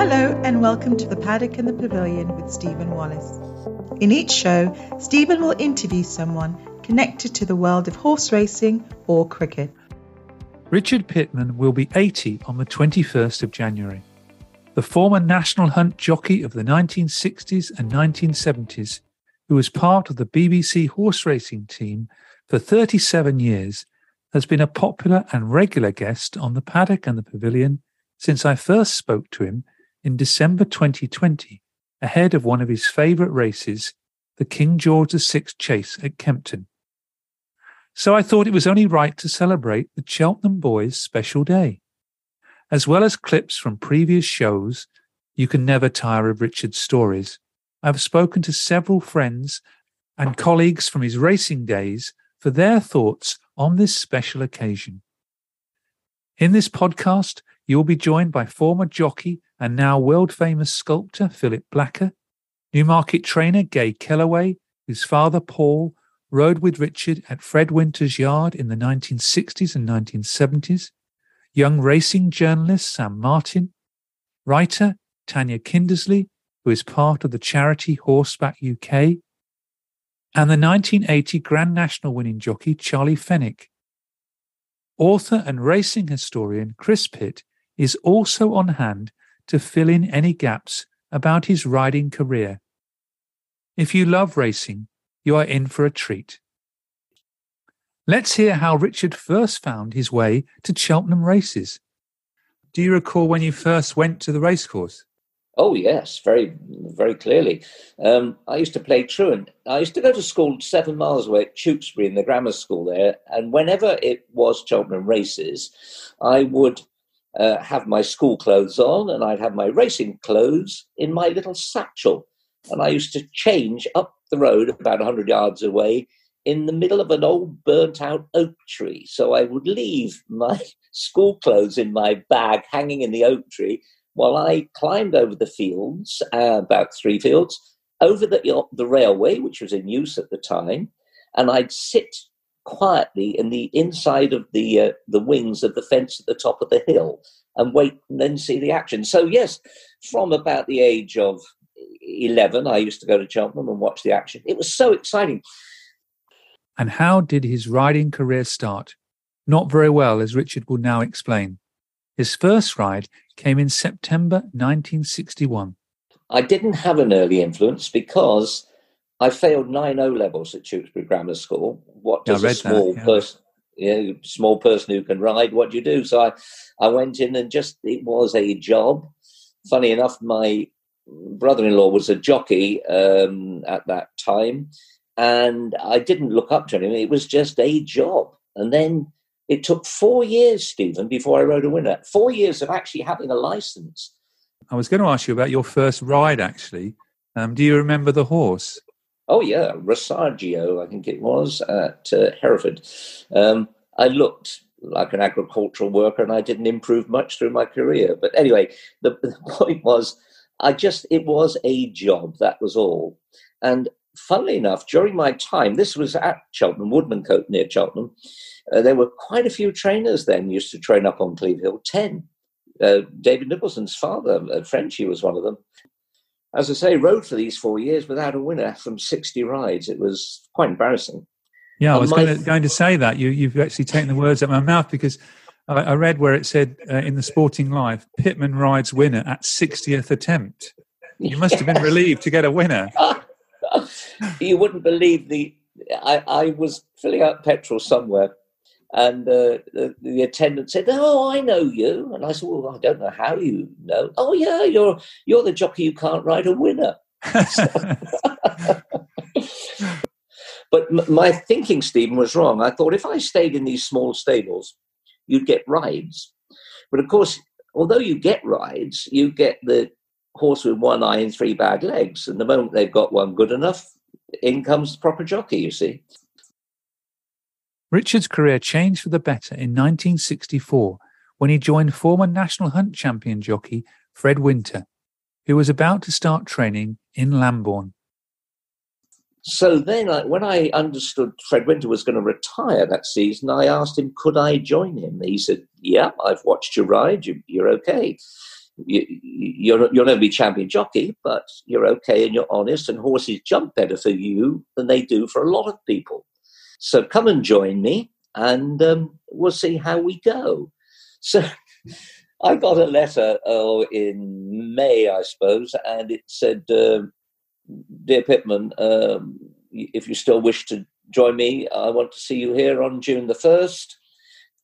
Hello and welcome to the Paddock and the Pavilion with Stephen Wallace. In each show, Stephen will interview someone connected to the world of horse racing or cricket. Richard Pitman will be 80 on the 21st of January. The former national hunt jockey of the 1960s and 1970s, who was part of the BBC horse racing team for 37 years, has been a popular and regular guest on the paddock and the pavilion since I first spoke to him in December 2020, ahead of one of his favourite races, the King George VI Chase at Kempton. So I thought it was only right to celebrate the Cheltenham Boys' special day. As well as clips from previous shows, you can never tire of Richard's stories. I've spoken to several friends and colleagues from his racing days for their thoughts on this special occasion. In this podcast, you will be joined by former jockey and now world famous sculptor Philip Blacker, Newmarket trainer Gay Kelleway, whose father Paul rode with Richard at Fred Winter's yard in the 1960s and 1970s, young racing journalist Sam Martin, writer Tania Kindersley, who is part of the charity Horseback UK, and the 1980 Grand National winning jockey Charlie Fenwick. Author and racing historian Chris Pitt is also on hand to fill in any gaps about his riding career. If you love racing, you are in for a treat. Let's hear how Richard first found his way to Cheltenham races. Do you recall when you first went to the racecourse? Oh yes, very, very clearly. Um, I used to play truant. I used to go to school seven miles away at Tewkesbury in the grammar school there, and whenever it was Cheltenham races, I would uh, have my school clothes on, and I'd have my racing clothes in my little satchel, and I used to change up the road about hundred yards away in the middle of an old burnt out oak tree. So I would leave my school clothes in my bag hanging in the oak tree while I climbed over the fields, uh, about three fields, over the, the railway, which was in use at the time, and I'd sit quietly in the inside of the uh, the wings of the fence at the top of the hill and wait and then see the action. So yes, from about the age of eleven, I used to go to Cheltenham and watch the action. It was so exciting. And how did his riding career start? Not very well, as Richard will now explain. His first ride came in September 1961. I didn't have an early influence because I failed nine O levels at Tewkesbury Grammar School. What does a small that, yeah. person, you know, small person who can ride, what do you do? So I, I went in and just it was a job. Funny enough, my brother-in-law was a jockey um, at that time, and I didn't look up to him. It was just a job, and then it took four years, Stephen, before I rode a winner. Four years of actually having a license. I was going to ask you about your first ride, actually. Um, do you remember the horse? Oh, yeah, Rosargio, I think it was, at uh, Hereford. Um, I looked like an agricultural worker and I didn't improve much through my career. But anyway, the, the point was, I just, it was a job, that was all. And funnily enough, during my time, this was at Cheltenham, Woodman Woodmancote near Cheltenham, uh, there were quite a few trainers then used to train up on Cleeve Hill, 10. Uh, David Nicholson's father, uh, Frenchy, was one of them. As I say, rode for these four years without a winner from 60 rides. It was quite embarrassing. Yeah, I was my... going, to, going, to, say that. You, you've actually taken the words out of my mouth because I, I read where it said uh, in the Sporting Life, Pitman rides winner at 60th attempt. You must have been relieved to get a winner. you wouldn't believe the. I, I was filling up petrol somewhere and uh, the, the, attendant said, "Oh, I know you." And I said, "Well, I don't know how you know." "Oh, yeah, you're you're the jockey who can't ride a winner." but m- my thinking, Stephen, was wrong. I thought if I stayed in these small stables, you'd get rides. But of course, although you get rides, you get the horse with one eye and three bad legs. And the moment they've got one good enough, in comes the proper jockey, you see. Richard's career changed for the better in 1964 when he joined former national hunt champion jockey Fred Winter, who was about to start training in Lambourn. So then, when I understood Fred Winter was going to retire that season, I asked him, could I join him? He said, Yeah, I've watched you ride. You, are okay. You, you're, you'll never be champion jockey, but you're okay and you're honest, and horses jump better for you than they do for a lot of people. So come and join me, and um, we'll see how we go. So I got a letter oh, in May, I suppose, and it said, uh, Dear Pitman, um, if you still wish to join me, I want to see you here on June the 1st.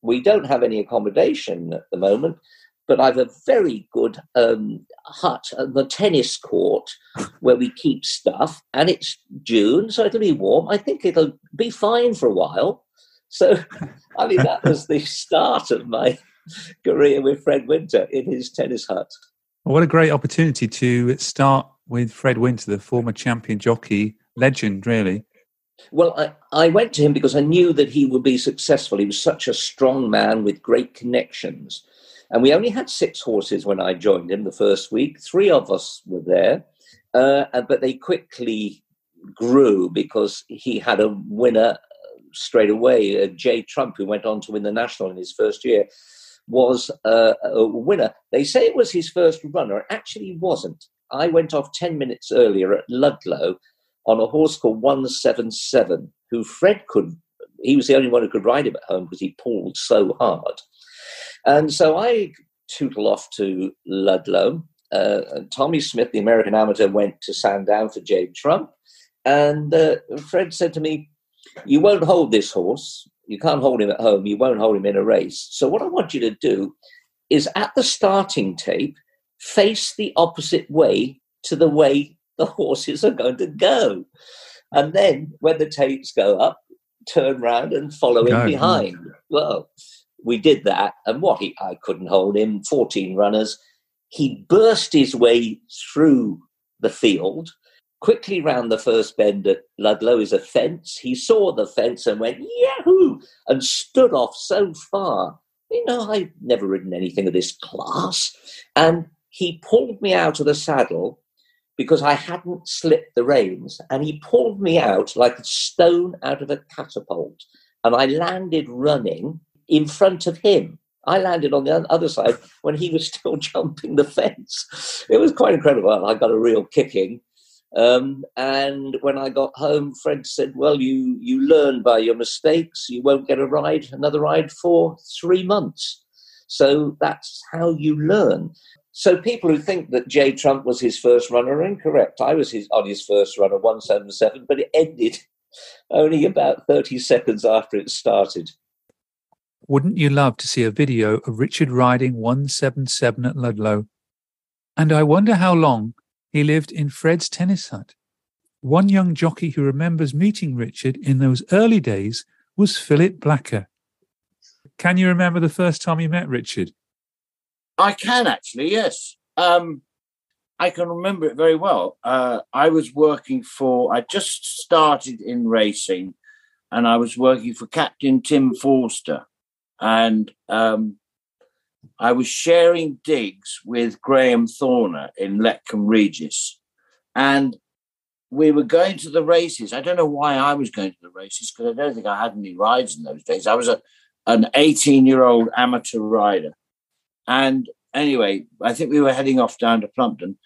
We don't have any accommodation at the moment, but I've a very good um, hut on the tennis court where we keep stuff, and it's June, so it'll be warm. I think it'll be fine for a while. So, I mean, that was the start of my career with Fred Winter in his tennis hut. Well, what a great opportunity to start with Fred Winter, the former champion jockey, legend, really. Well, I, I went to him because I knew that he would be successful. He was such a strong man with great connections. And we only had six horses when I joined him the first week. Three of us were there, uh, but they quickly grew because he had a winner straight away. Uh, Jay Trump, who went on to win the national in his first year, was uh, a winner. They say it was his first runner. It actually wasn't. I went off 10 minutes earlier at Ludlow on a horse called 177, who Fred could, he was the only one who could ride him at home because he pulled so hard. And so I tootle off to Ludlow. Uh, Tommy Smith, the American amateur, went to Sandown for Jay Trump. And uh, Fred said to me, You won't hold this horse. You can't hold him at home. You won't hold him in a race. So, what I want you to do is at the starting tape, face the opposite way to the way the horses are going to go. And then when the tapes go up, turn round and follow him behind. Well, we did that. And what he, I couldn't hold him, 14 runners. He burst his way through the field, quickly round the first bend at Ludlow is a fence. He saw the fence and went, Yahoo! and stood off so far. You know, I'd never ridden anything of this class. And he pulled me out of the saddle because I hadn't slipped the reins, and he pulled me out like a stone out of a catapult. And I landed running in front of him. I landed on the other side when he was still jumping the fence. It was quite incredible. I got a real kicking. Um, and when I got home, Fred said, "Well, you you learn by your mistakes. You won't get a ride, another ride for three months. So that's how you learn." So people who think that Jay Trump was his first runner are incorrect. I was his on his first runner, of 177, but it ended only about 30 seconds after it started. Wouldn't you love to see a video of Richard riding 177 at Ludlow? And I wonder how long he lived in Fred's tennis hut. One young jockey who remembers meeting Richard in those early days was Philip Blacker. Can you remember the first time you met Richard? I can actually, yes. Um, I can remember it very well. Uh, I was working for, I just started in racing and I was working for Captain Tim Forster. And um, I was sharing digs with Graham Thorner in Letcombe Regis. And we were going to the races. I don't know why I was going to the races because I don't think I had any rides in those days. I was a, an 18 year old amateur rider. And anyway, I think we were heading off down to Plumpton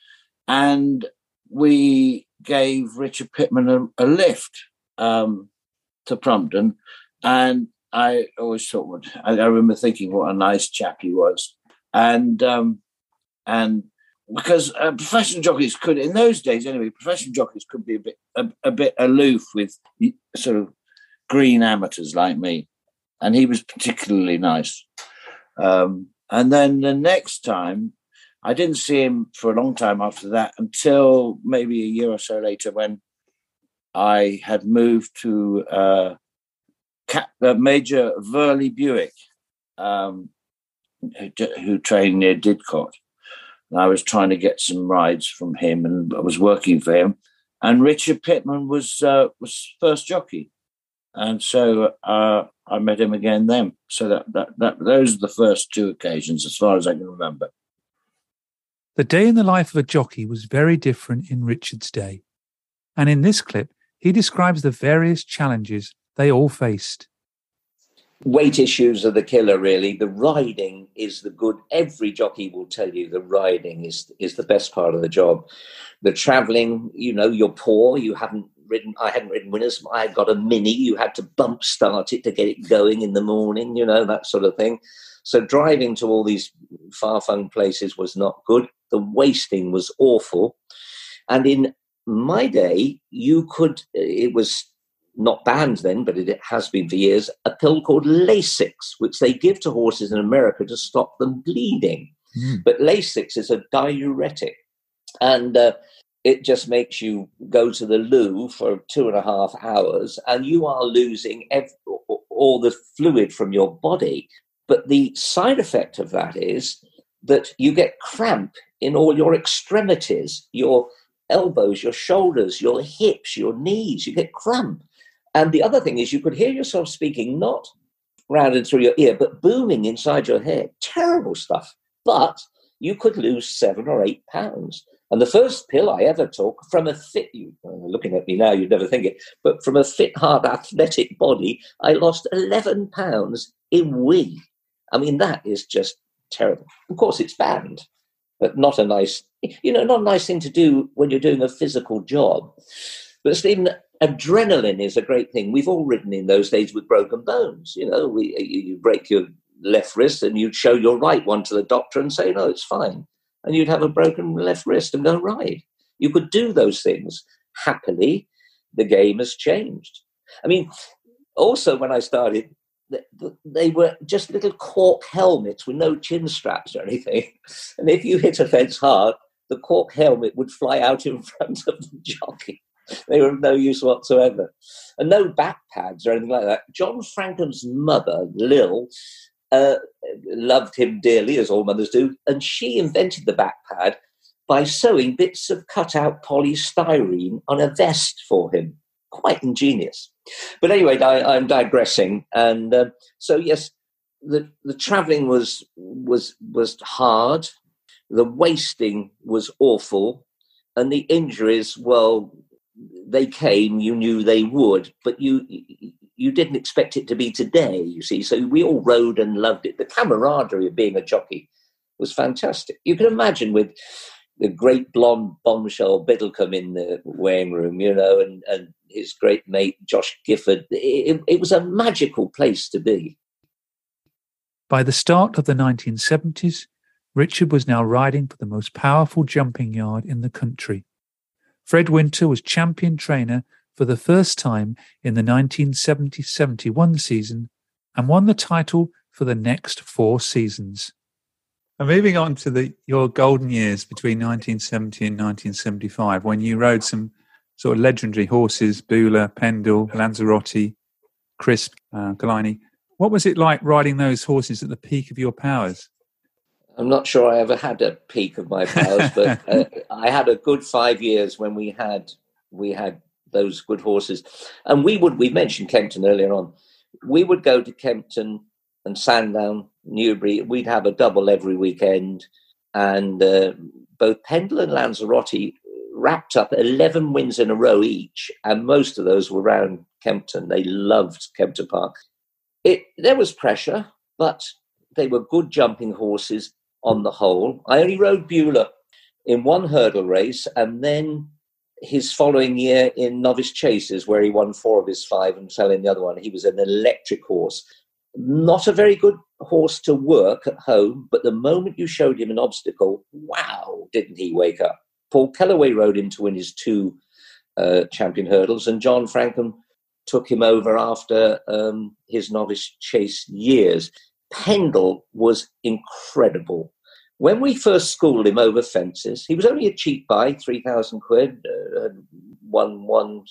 and we gave Richard Pitman a, a lift um, to Plumpton. And I always thought, I, I remember thinking what a nice chap he was. And, um, and because uh, professional jockeys could, in those days anyway, professional jockeys could be a bit, a, a bit aloof with sort of green amateurs like me. And he was particularly nice. Um, and then the next time, I didn't see him for a long time after that until maybe a year or so later when I had moved to uh, Major Verly Bewicke um, who trained near Didcot. And I was trying to get some rides from him, and I was working for him. And Richard Pitman was uh, was first jockey, and so uh, I met him again then. So that, that that those are the first two occasions, as far as I can remember. The day in the life of a jockey was very different in Richard's day, and in this clip, he describes the various challenges they all faced. Weight issues are the killer really. The riding is the good. Every jockey will tell you the riding is is the best part of the job. The traveling you know you're poor. You haven't ridden i hadn't ridden winners. I had got a mini. You had to bump start it to get it going in the morning you know that sort of thing. So driving to all these far-flung places was not good. The wasting was awful. And in my day you could it was not banned then, but it has been for years, a pill called Lasix, which they give to horses in America to stop them bleeding. Mm. But Lasix is a diuretic, and uh, it just makes you go to the loo for two and a half hours, and you are losing every, all the fluid from your body. But the side effect of that is that you get cramp in all your extremities, your elbows, your shoulders, your hips, your knees. You get cramp. And the other thing is, you could hear yourself speaking not round and through your ear, but booming inside your head. Terrible stuff. But you could lose seven or eight pounds. And the first pill I ever took from a fit, you looking at me now, you'd never think it, but from a fit, hard, athletic body, I lost 11 pounds in wee. I mean, that is just terrible. Of course, it's banned, but not a nice, you know, not a nice thing to do when you're doing a physical job. But Stephen, adrenaline is a great thing. We've all ridden in those days with broken bones. You know, we, you break your left wrist and you'd show your right one to the doctor and say, no, it's fine. And you'd have a broken left wrist and go ride. You could do those things happily. The game has changed. I mean, also when I started, they were just little cork helmets with no chin straps or anything. And if you hit a fence hard, the cork helmet would fly out in front of the jockey they were of no use whatsoever. And no back pads or anything like that. John Frankham's mother, Lil, uh, loved him dearly, as all mothers do, and she invented the back pad by sewing bits of cut out polystyrene on a vest for him. Quite ingenious. But anyway, I, am digressing. And uh, so, yes, the, the traveling was, was, was hard. The wasting was awful. And the injuries, well, they came, you knew they would, but you you didn't expect it to be today. You see, so we all rode and loved it. The camaraderie of being a jockey was fantastic. You can imagine with the great blonde bombshell Biddlecombe in the weighing room, you know, and, and his great mate Josh Gifford. It, it was a magical place to be. By the start of the 1970s, Richard was now riding for the most powerful jumping yard in the country. Fred Winter was champion trainer for the first time in the 1970 71 season and won the title for the next four seasons. And moving on to the, your golden years between 1970 and 1975, when you rode some sort of legendary horses, Bula, Pendle, Lanzarote, Crisp, uh, Killiney. What was it like riding those horses at the peak of your powers? I'm not sure I ever had a peak of my powers, but uh, I had a good five years when we had we had those good horses, and we would. We mentioned Kempton earlier on. We would go to Kempton and Sandown, Newbury. We'd have a double every weekend, and uh, both Pendle and Lanzarote wrapped up 11 wins in a row each, and most of those were around Kempton. They loved Kempton Park. It there was pressure, but they were good jumping horses on the whole. I only rode Bula in one hurdle race, and then his following year in novice chases, where he won four of his five and fell in the other one. He was an electric horse. Not a very good horse to work at home, but the moment you showed him an obstacle, wow, didn't he wake up? Paul Kelleway rode him to win his two uh, champion hurdles, and John Frankham took him over after um, his novice chase years. Pendle was incredible. When we first schooled him over fences, he was only a cheap buy, 3,000 quid, uh, won one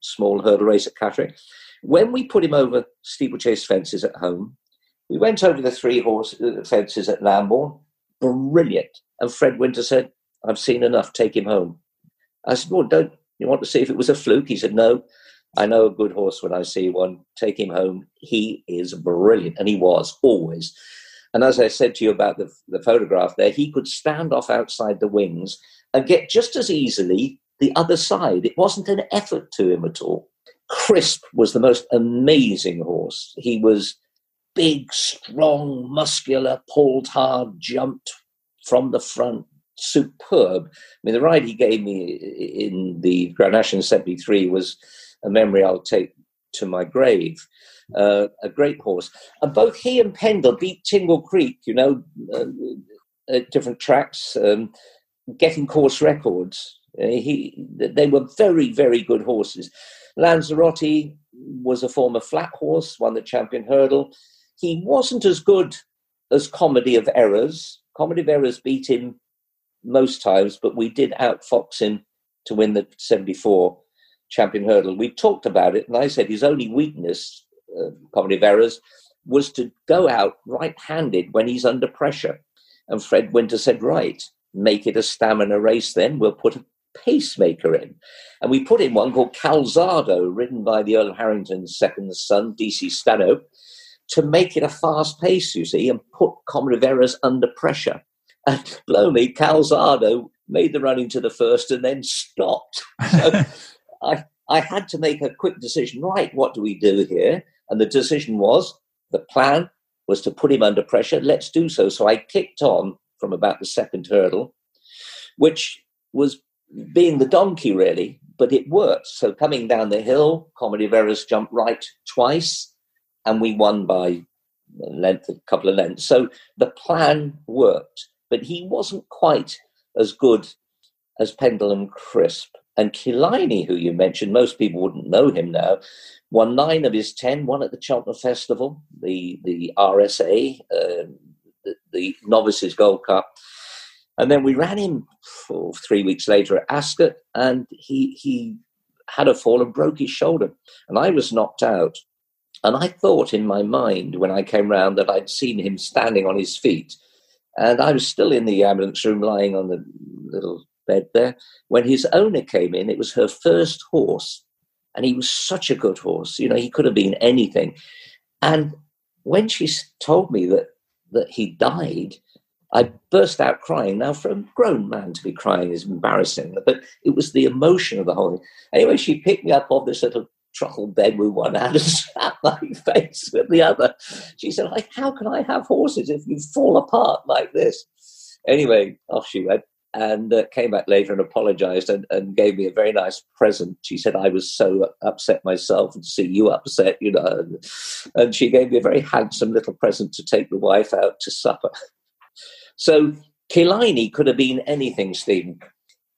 small hurdle race at Catterick. When we put him over steeplechase fences at home, We went over the three horse uh, fences at Lambourn. Brilliant. And Fred Winter said, I've seen enough. Take him home. I said, Well, don't you want to see if it was a fluke? He said, No. I know a good horse when I see one. Take him home. He is brilliant. And he was always. And as I said to you about the, the photograph there, he could stand off outside the wings and get just as easily the other side. It wasn't an effort to him at all. Crisp was the most amazing horse. He was big, strong, muscular, pulled hard, jumped from the front, superb. I mean, the ride he gave me in the Grand National 73 was a memory I'll take to my grave. Uh, a great horse. And both he and Pendle beat Tingle Creek, you know, uh, at different tracks, um, getting course records. Uh, he, they were very, very good horses. Lanzarote was a former flat horse, won the champion hurdle. He wasn't as good as Comedy of Errors. Comedy of Errors beat him most times, but we did outfox him to win the 74 champion hurdle. We talked about it, and I said his only weakness, uh, Comedy of Errors, was to go out right handed when he's under pressure. And Fred Winter said, Right, make it a stamina race then. We'll put a pacemaker in. And we put in one called Calzado, ridden by the Earl of Harrington's second son, DC Stanhope, to make it a fast pace, you see, and put Comedy of Errors under pressure. And blow me, Calzado made the run into the first and then stopped. So I, I had to make a quick decision. Right, what do we do here? And the decision was the plan was to put him under pressure. Let's do so. So I kicked on from about the second hurdle, which was being the donkey really, but it worked. So coming down the hill, Comedy of Errors jumped right twice, and we won by a length, a couple of lengths. So the plan worked, but he wasn't quite as good as Pendulum Crisp. And Killiney, who you mentioned, most people wouldn't know him now, won nine of his ten, one at the Cheltenham Festival, the, the RSA, uh, the, the Novices Gold Cup, and then we ran him for three weeks later at Ascot, and he he had a fall and broke his shoulder, and I was knocked out. And I thought in my mind when I came round that I'd seen him standing on his feet, and I was still in the ambulance room, lying on the little bed there. When his owner came in, it was her first horse, and he was such a good horse. You know, he could have been anything. And when she told me that that he died, I burst out crying. Now, for a grown man to be crying is embarrassing, but it was the emotion of the whole thing. Anyway, she picked me up off this little truckle bed with one hand and slapped my face with the other. She said, like, How can I have horses if you fall apart like this? Anyway, off she went and uh, came back later and apologized and, and, gave me a very nice present. She said, I was so upset myself and to see you upset, you know. And, and she gave me a very handsome little present to take the wife out to supper. So Killiney could have been anything, Stephen.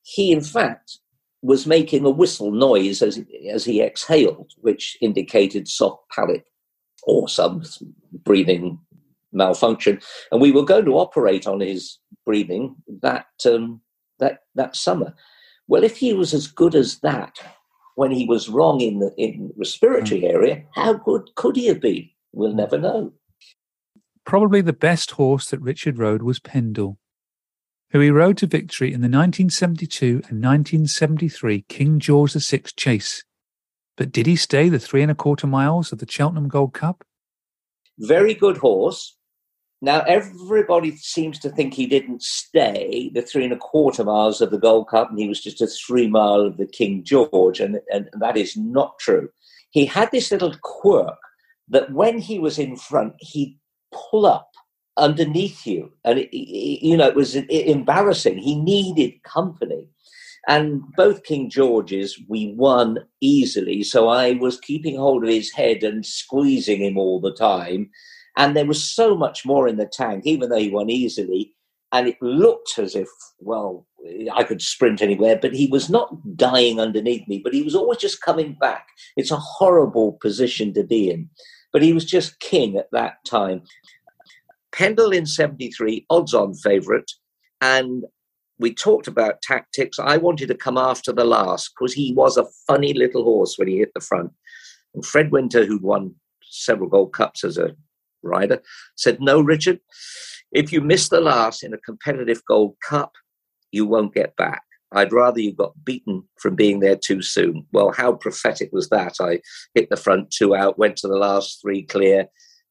He, in fact, was making a whistle noise as, as he exhaled, which indicated soft palate or some breathing malfunction. And we were going to operate on his breathing that um, that that summer. Well, if he was as good as that when he was wrong in the in respiratory mm. area, how good could he have been? We'll never know. Probably the best horse that Richard rode was Pendle, who he rode to victory in the 1972 and 1973 King George VI chase. But did he stay the three and a quarter miles of the Cheltenham Gold Cup? Very good horse. Now, everybody seems to think he didn't stay the three and a quarter miles of the Gold Cup and he was just a three mile of the King George, and, and that is not true. He had this little quirk that when he was in front, he'd pull up underneath you. And, it, it, you know, it was embarrassing. He needed company. And both King Georges, we won easily. So I was keeping hold of his head and squeezing him all the time. And there was so much more in the tank, even though he won easily. And it looked as if, well, I could sprint anywhere, but he was not dying underneath me, but he was always just coming back. It's a horrible position to be in but he was just king at that time. Pendle in 73, odds on favourite. And we talked about tactics. I wanted to come after the last because he was a funny little horse when he hit the front. And Fred Winter, who'd won several Gold Cups as a rider, said, No, Richard, if you miss the last in a competitive Gold Cup, you won't get back. I'd rather you got beaten from being there too soon. Well, how prophetic was that? I hit the front two out, went to the last three clear,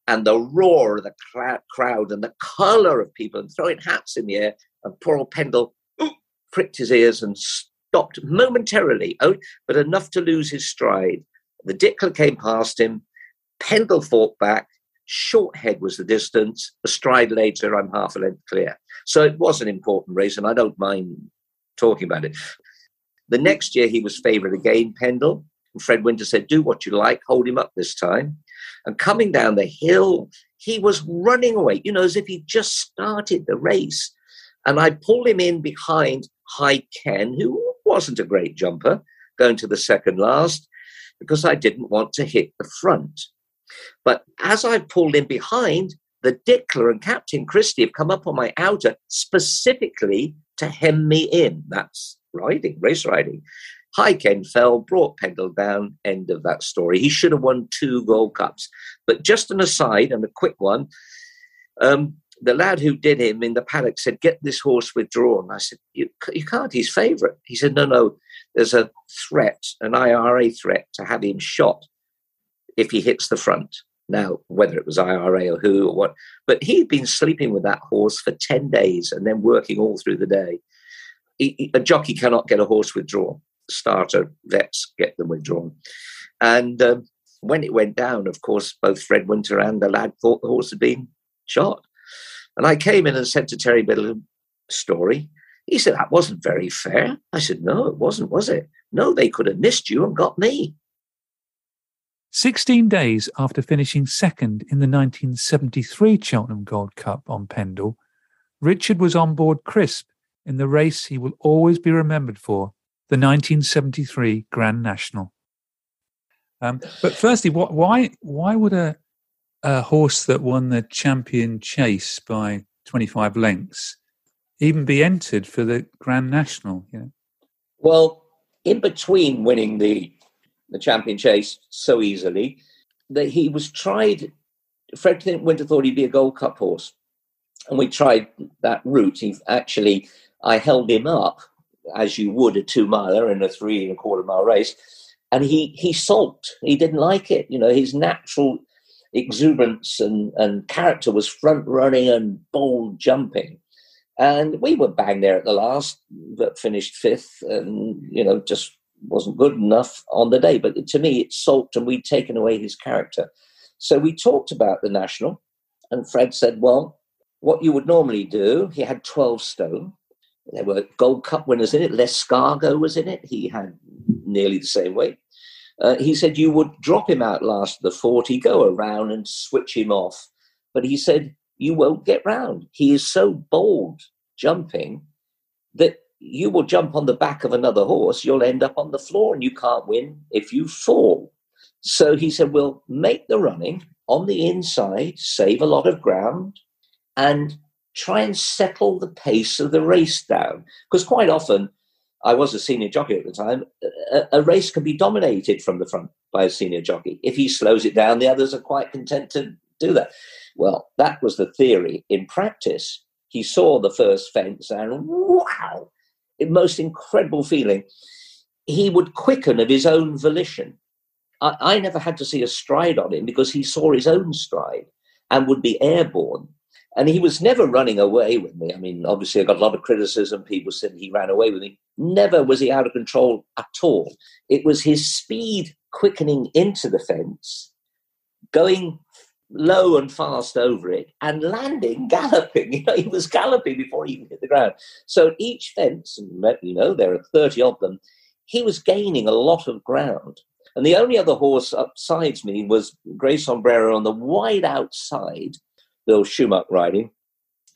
and the roar of the crowd and the colour of people and throwing hats in the air. And poor old Pendle pricked his ears and stopped momentarily, oh, but enough to lose his stride. The Dickler came past him. Pendle fought back. Short head was the distance. A stride later, I'm half a length clear. So it was an important race, and I don't mind talking about it. The next year, he was favourite again, Pendle. And Fred Winter said, Do what you like, hold him up this time. And coming down the hill, he was running away, you know, as if he just started the race. And I pulled him in behind High Ken, who wasn't a great jumper, going to the second last, because I didn't want to hit the front. But as I pulled in behind, the Dickler and Captain Christy have come up on my outer specifically to hem me in. That's riding, race riding. High Ken fell, brought Pendle down, end of that story. He should have won two Gold Cups. But just an aside and a quick one, um, the lad who did him in the paddock said, Get this horse withdrawn. I said, You, you can't, he's favourite. He said, No, no, there's a threat, an IRA threat to have him shot if he hits the front. Now, whether it was IRA or who or what, but he'd been sleeping with that horse for 10 days and then working all through the day. He, he, a jockey cannot get a horse withdrawn starter vets get them withdrawn. And um, when it went down, of course, both Fred Winter and the lad thought the horse had been shot. And I came in and said to Terry Biddle, story. He said, that wasn't very fair. I said, no, it wasn't, was it? No, they could have missed you and got me. 16 days after finishing second in the 1973 Cheltenham Gold Cup on Pendle, Richard was on board Crisp in the race he will always be remembered for the 1973 Grand National. Um, but firstly, what, why why would a, a horse that won the champion chase by 25 lengths even be entered for the Grand National? You know? Well, in between winning the the champion chase so easily, that he was tried. Fred Winter thought he'd be a Gold Cup horse, and we tried that route. He actually, I held him up as you would a two miler in a three and a quarter mile race. And he he sulked. He didn't like it. You know, his natural exuberance and, and character was front running and bold jumping. And we were bang there at the last, but finished fifth, and you know, just wasn't good enough on the day. But to me, it sulked, and we'd taken away his character. So we talked about the national, and Fred said, "Well, what you would normally do, he had 12 stone. There were Gold Cup winners in it. L'Escargot was in it. He had nearly the same weight. Uh, he said you would drop him out last of the 40, go around and switch him off. But he said you won't get round. He is so bold jumping that you will jump on the back of another horse, you'll end up on the floor and you can't win if you fall. So he said, We'll make the running on the inside, save a lot of ground, and try and settle the pace of the race down. Because quite often, I was a senior jockey at the time, a, a, race can be dominated from the front by a senior jockey. If he slows it down, the others are quite content to do that. Well, that was the theory. In practice, he saw the first fence and wow, most incredible feeling. He would quicken of his own volition. I, I never had to see a stride on him because he saw his own stride and would be airborne and he was never running away with me. I mean, obviously, I got a lot of criticism. People said he ran away with me. Never was he out of control at all. It was his speed quickening into the fence, going low and fast over it, and landing, galloping. You know, he was galloping before he even hit the ground. So each fence, and you know, there are 30 of them, he was gaining a lot of ground. And the only other horse upsides me was Grey Sombrero on the wide outside Bill Shoemark riding.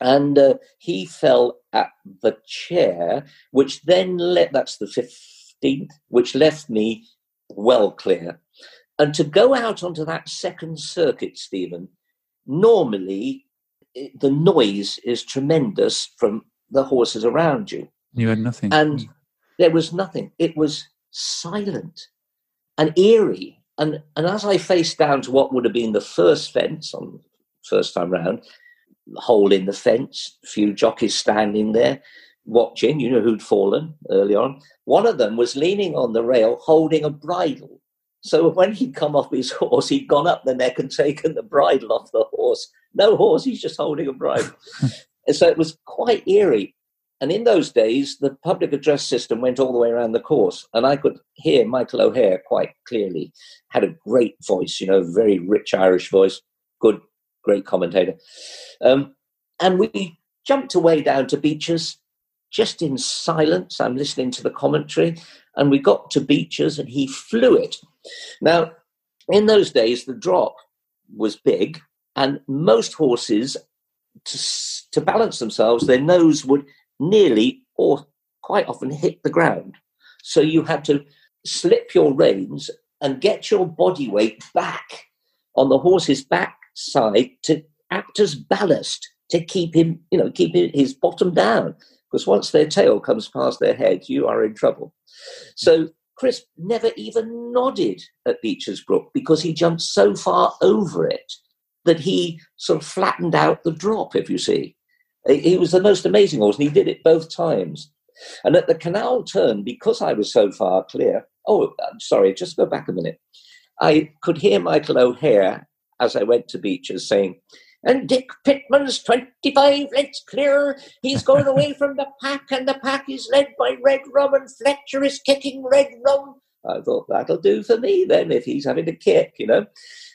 And uh, he fell at the chair, which then let, that's the 15th, which left me well clear. And to go out onto that second circuit, Stephen, normally eh, the noise is tremendous from the horses around you. You had nothing. And there was nothing. It was silent and eerie. And, and as I faced down to what would have been the first fence on first time round. Hole in the fence, a few jockeys standing there watching, you know who'd fallen early on. One of them was leaning on the rail holding a bridle. So when he'd come off his horse, he'd gone up the neck and taken the bridle off the horse. No horse, he's just holding a bridle. and so it was quite eerie. And in those days, the public address system went all the way around the course, and I could hear Michael O'Hehir quite clearly. Had a great voice, you know, very rich Irish voice, good, great commentator. Um, and we jumped away down to Becher's just in silence. I'm listening to the commentary, and we got to Becher's, and he flew it. Now, in those days, the drop was big, and most horses, to, to balance themselves, their nose would nearly or quite often hit the ground. So you had to slip your reins and get your body weight back on the horse's back side to act as ballast to keep him, you know, keep his bottom down. Because once their tail comes past their head, you are in trouble. So Crisp never even nodded at Becher's Brook because he jumped so far over it that he sort of flattened out the drop, if you see. He was the most amazing horse, and he did it both times. And at the canal turn, because I was so far clear, oh, I'm sorry, just go back a minute. I could hear Michael O'Hehir as I went to Becher's saying, and Dick Pitman's 25 lengths clear. He's going away from the pack, and the pack is led by Red Rum, and Fletcher is kicking Red Rum. I thought that'll do for me then if he's having a kick, you know.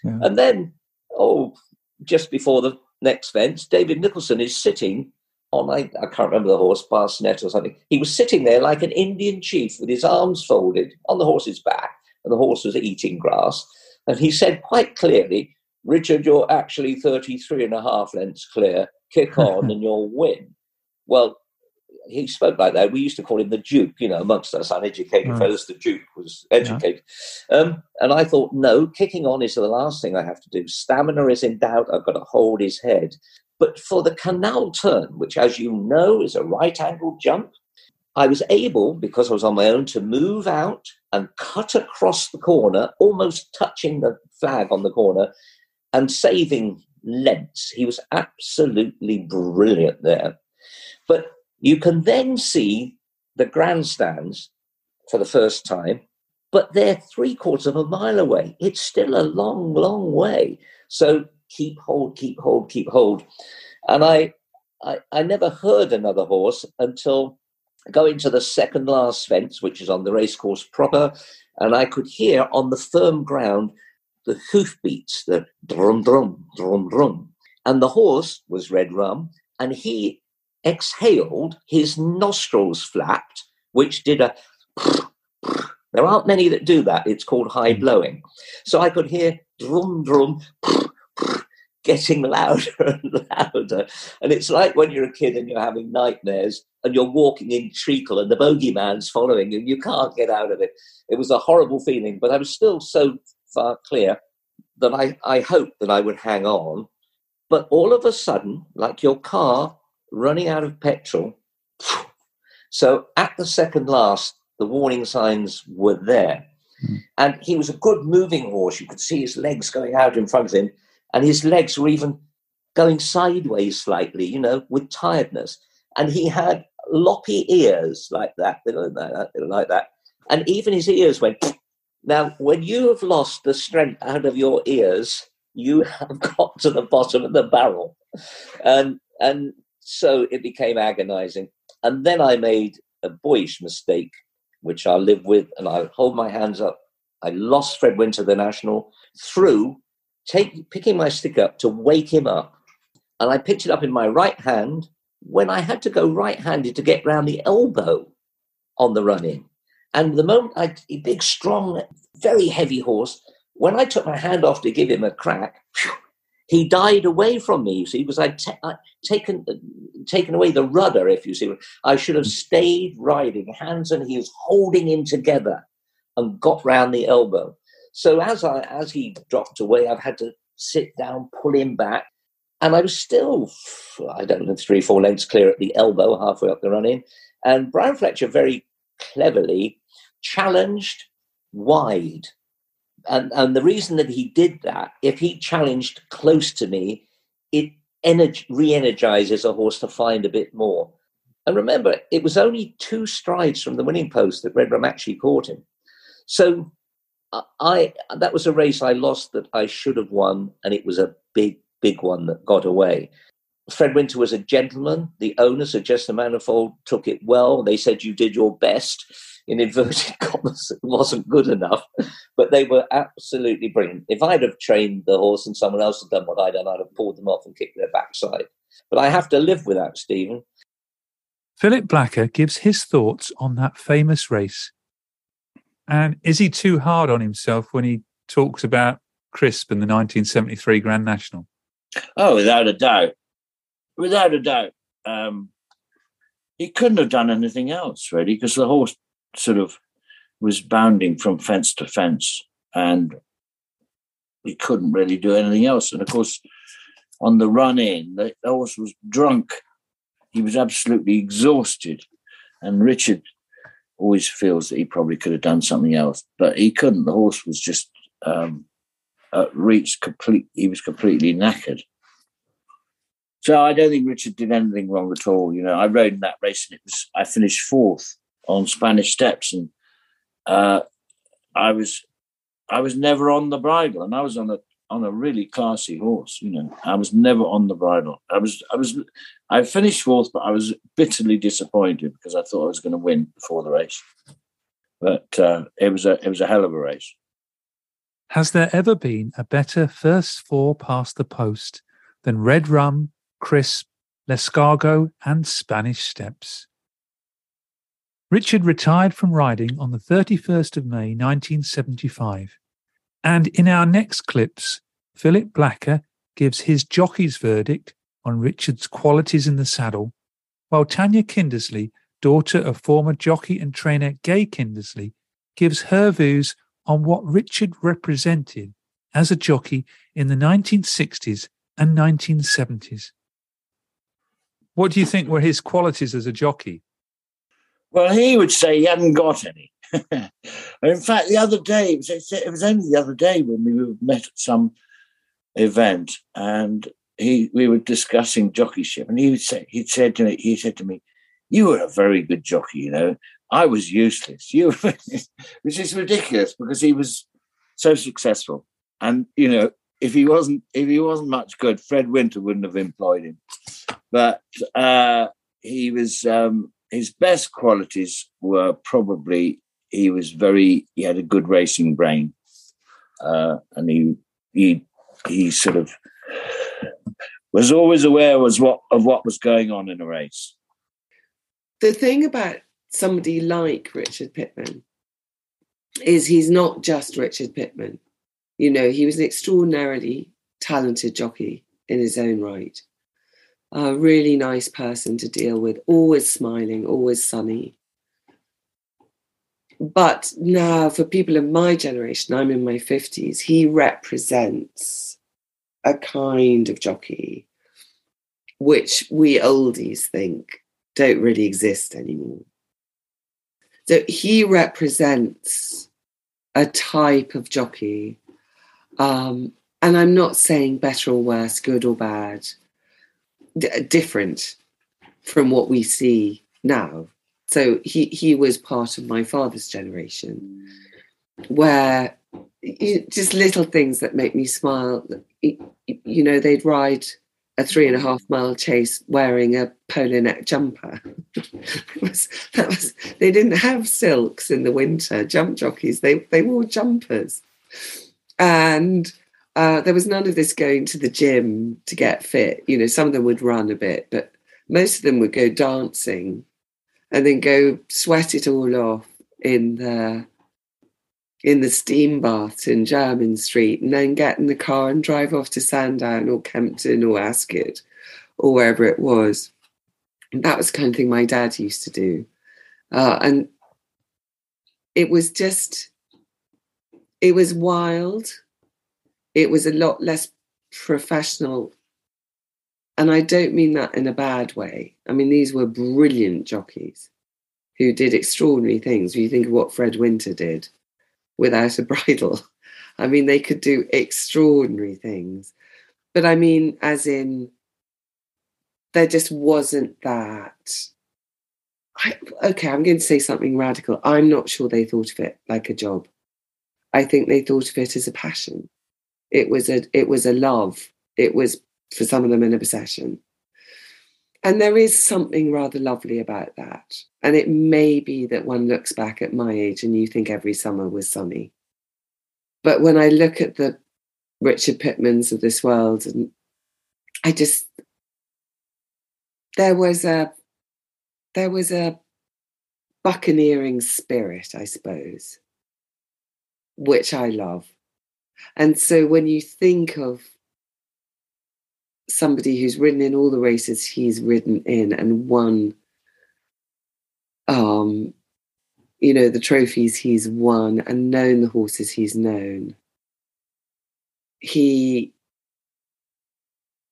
Yeah. And then, oh, just before the next fence, David Nicholson is sitting on, I, I can't remember the horse, Barsnet or something. He was sitting there like an Indian chief with his arms folded on the horse's back, and the horse was eating grass. And he said quite clearly, Richard, you're actually 33 and a half lengths clear. Kick on and you'll win. Well, he spoke like that. We used to call him the Duke, you know, amongst us uneducated right. fellows, the Duke was educated. Yeah. Um, and I thought, no, kicking on is the last thing I have to do. Stamina is in doubt. I've got to hold his head. But for the canal turn, which, as you know, is a right angled jump, I was able, because I was on my own, to move out and cut across the corner, almost touching the flag on the corner and saving lengths. He was absolutely brilliant there. But you can then see the grandstands for the first time, but they're three quarters of a mile away. It's still a long, long way. So keep hold, keep hold, keep hold. And I, I, I never heard another horse until going to the second last fence, which is on the racecourse proper, and I could hear on the firm ground the hoofbeats, the drum, drum, drum, drum. And the horse was Red Rum, and he exhaled, his nostrils flapped, which did a. There aren't many that do that. It's called high hmm. blowing. So I could hear drum, drum, getting louder and louder. And it's like when you're a kid and you're having nightmares and you're walking in treacle and the bogeyman's following you, you can't get out of it. It was a horrible feeling, but I was still so far clear that I, I hoped that I would hang on. But all of a sudden, like your car running out of petrol. So at the second last, the warning signs were there. Mm. And he was a good moving horse. You could see his legs going out in front of him, and his legs were even going sideways slightly, you know, with tiredness. And he had loppy ears like that, like that, like that. And even his ears went. Now, when you have lost the strength out of your ears, you have got to the bottom of the barrel. And and so it became agonizing. And then I made a boyish mistake, which I'll live with, and I'll hold my hands up. I lost Fred Winter, the national, through take, picking my stick up to wake him up. And I picked it up in my right hand when I had to go right handed to get round the elbow on the run in. And the moment I, a big, strong, very heavy horse, when I took my hand off to give him a crack, he died away from me, you see, because I'd, ta- I'd taken, uh, taken away the rudder, if you see. I should have stayed riding, hands and heels holding him together and got round the elbow. So as I as he dropped away, I've had to sit down, pull him back, and I was still, I don't know, three, four lengths clear at the elbow, halfway up the running. And Brian Fletcher very cleverly challenged wide and, and the reason that he did that, if he challenged close to me, it energy, re-energizes a horse to find a bit more. And remember, it was only two strides from the winning post that Red Rum actually caught him. So I that was a race I lost that I should have won, and it was a big, big one that got away. Fred Winter was a gentleman. The owners of Chester Manifold took it well. They said you did your best. In inverted commas, it wasn't good enough, but they were absolutely brilliant. If I'd have trained the horse and someone else had done what I'd done, I'd have pulled them off and kicked their backside. But I have to live with that, Stephen. Philip Blacker gives his thoughts on that famous race. And is he too hard on himself when he talks about Crisp and the 1973 Grand National? Oh, without a doubt without a doubt, um, he couldn't have done anything else really because the horse sort of was bounding from fence to fence and he couldn't really do anything else. And of course, on the run in, the horse was drunk. He was absolutely exhausted. And Richard always feels that he probably could have done something else, but he couldn't. The horse was just um, reached complete. He was completely knackered. So I don't think Richard did anything wrong at all. You know, I rode in that race and it was I finished fourth on Spanish steps, and uh, I was I was never on the bridle, and I was on a on a really classy horse. You know, I was never on the bridle. I was I was I finished fourth, but I was bitterly disappointed because I thought I was going to win before the race. But uh, it was a it was a hell of a race. Has there ever been a better first four past the post than Red Rum, Crisp, L'Escargot, and Spanish Steps. Richard retired from riding on the 31st of May 1975. And in our next clips, Philip Blacker gives his jockey's verdict on Richard's qualities in the saddle, while Tania Kindersley, daughter of former jockey and trainer Gay Kindersley, gives her views on what Richard represented as a jockey in the 1960s and 1970s. What do you think were his qualities as a jockey? Well, he would say he hadn't got any. in fact, the other day, it was, it was only the other day when we met at some event, and he we were discussing jockeyship, and he would say he said to me, he said to me, "You were a very good jockey, you know. I was useless. You, which is ridiculous because he was so successful, and you know, if he wasn't if he wasn't much good, Fred Winter wouldn't have employed him. But uh, he was um, his best qualities were probably he was very he had a good racing brain, uh, and he he he sort of was always aware was what of what was going on in a race. The thing about somebody like Richard Pitman is he's not just Richard Pitman. You know, he was an extraordinarily talented jockey in his own right. A really nice person to deal with, always smiling, always sunny. But now, for people of my generation, I'm in my 50s, he represents a kind of jockey which we oldies think don't really exist anymore. So he represents a type of jockey um, and I'm not saying better or worse, good or bad, d- different from what we see now. So he, he was part of my father's generation, where just little things that make me smile. You know, they'd ride a three and a half mile chase wearing a polo neck jumper. was, that was, they didn't have silks in the winter, jump jockeys, they, they wore jumpers. And uh, there was none of this going to the gym to get fit. You know, some of them would run a bit, but most of them would go dancing and then go sweat it all off in the in the steam bath in Jermyn Street and then get in the car and drive off to Sandown or Kempton or Ascot or wherever it was. And that was the kind of thing my dad used to do. Uh, and it was just it was wild. It was a lot less professional. And I don't mean that in a bad way. I mean, these were brilliant jockeys who did extraordinary things. When you think of what Fred Winter did without a bridle, I mean, they could do extraordinary things. But I mean, as in, there just wasn't that. I, okay, I'm going to say something radical. I'm not sure they thought of it like a job. I think they thought of it as a passion. It was a it was a love. It was for some of them an obsession. And there is something rather lovely about that. And it may be that one looks back at my age and you think every summer was sunny. But when I look at the Richard Pitmans of this world, and I just there was a there was a buccaneering spirit, I suppose, which I love. And so when you think of somebody who's ridden in all the races he's ridden in and won um you know the trophies he's won and known the horses he's known he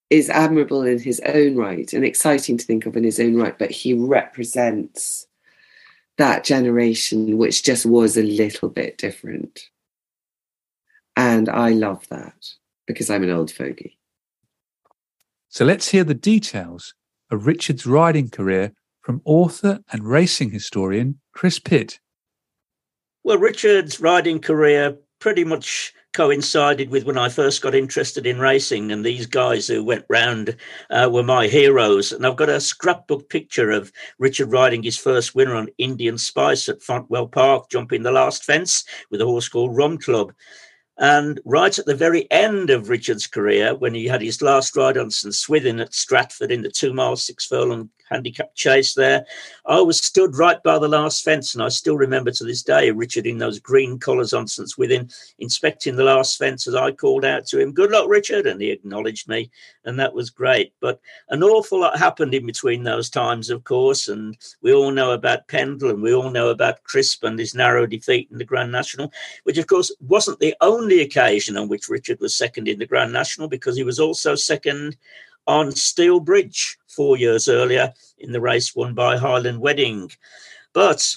is admirable in his own right and exciting to think of in his own right but he represents that generation which just was a little bit different and i love that because i'm an old fogey so let's hear the details of Richard's riding career from author and racing historian Chris Pitt. Well, Richard's riding career pretty much coincided with when I first got interested in racing, and these guys who went round uh, were my heroes. And I've got a scrapbook picture of Richard riding his first winner on Indian Spice at Fontwell Park, jumping the last fence with a horse called Rum Club. And right at the very end of Richard's career, when he had his last ride on St. Swithin at Stratford in the two mile, six furlong handicap chase there. I was stood right by the last fence, and I still remember to this day Richard in those green collars on St. Swithin inspecting the last fence as I called out to him, Good luck, Richard. And he acknowledged me, and that was great. But an awful lot happened in between those times, of course. And we all know about Pendle, and we all know about Crisp and his narrow defeat in the Grand National, which, of course, wasn't the only occasion on which Richard was second in the Grand National, because he was also second on Steel Bridge four years earlier in the race won by Highland Wedding. But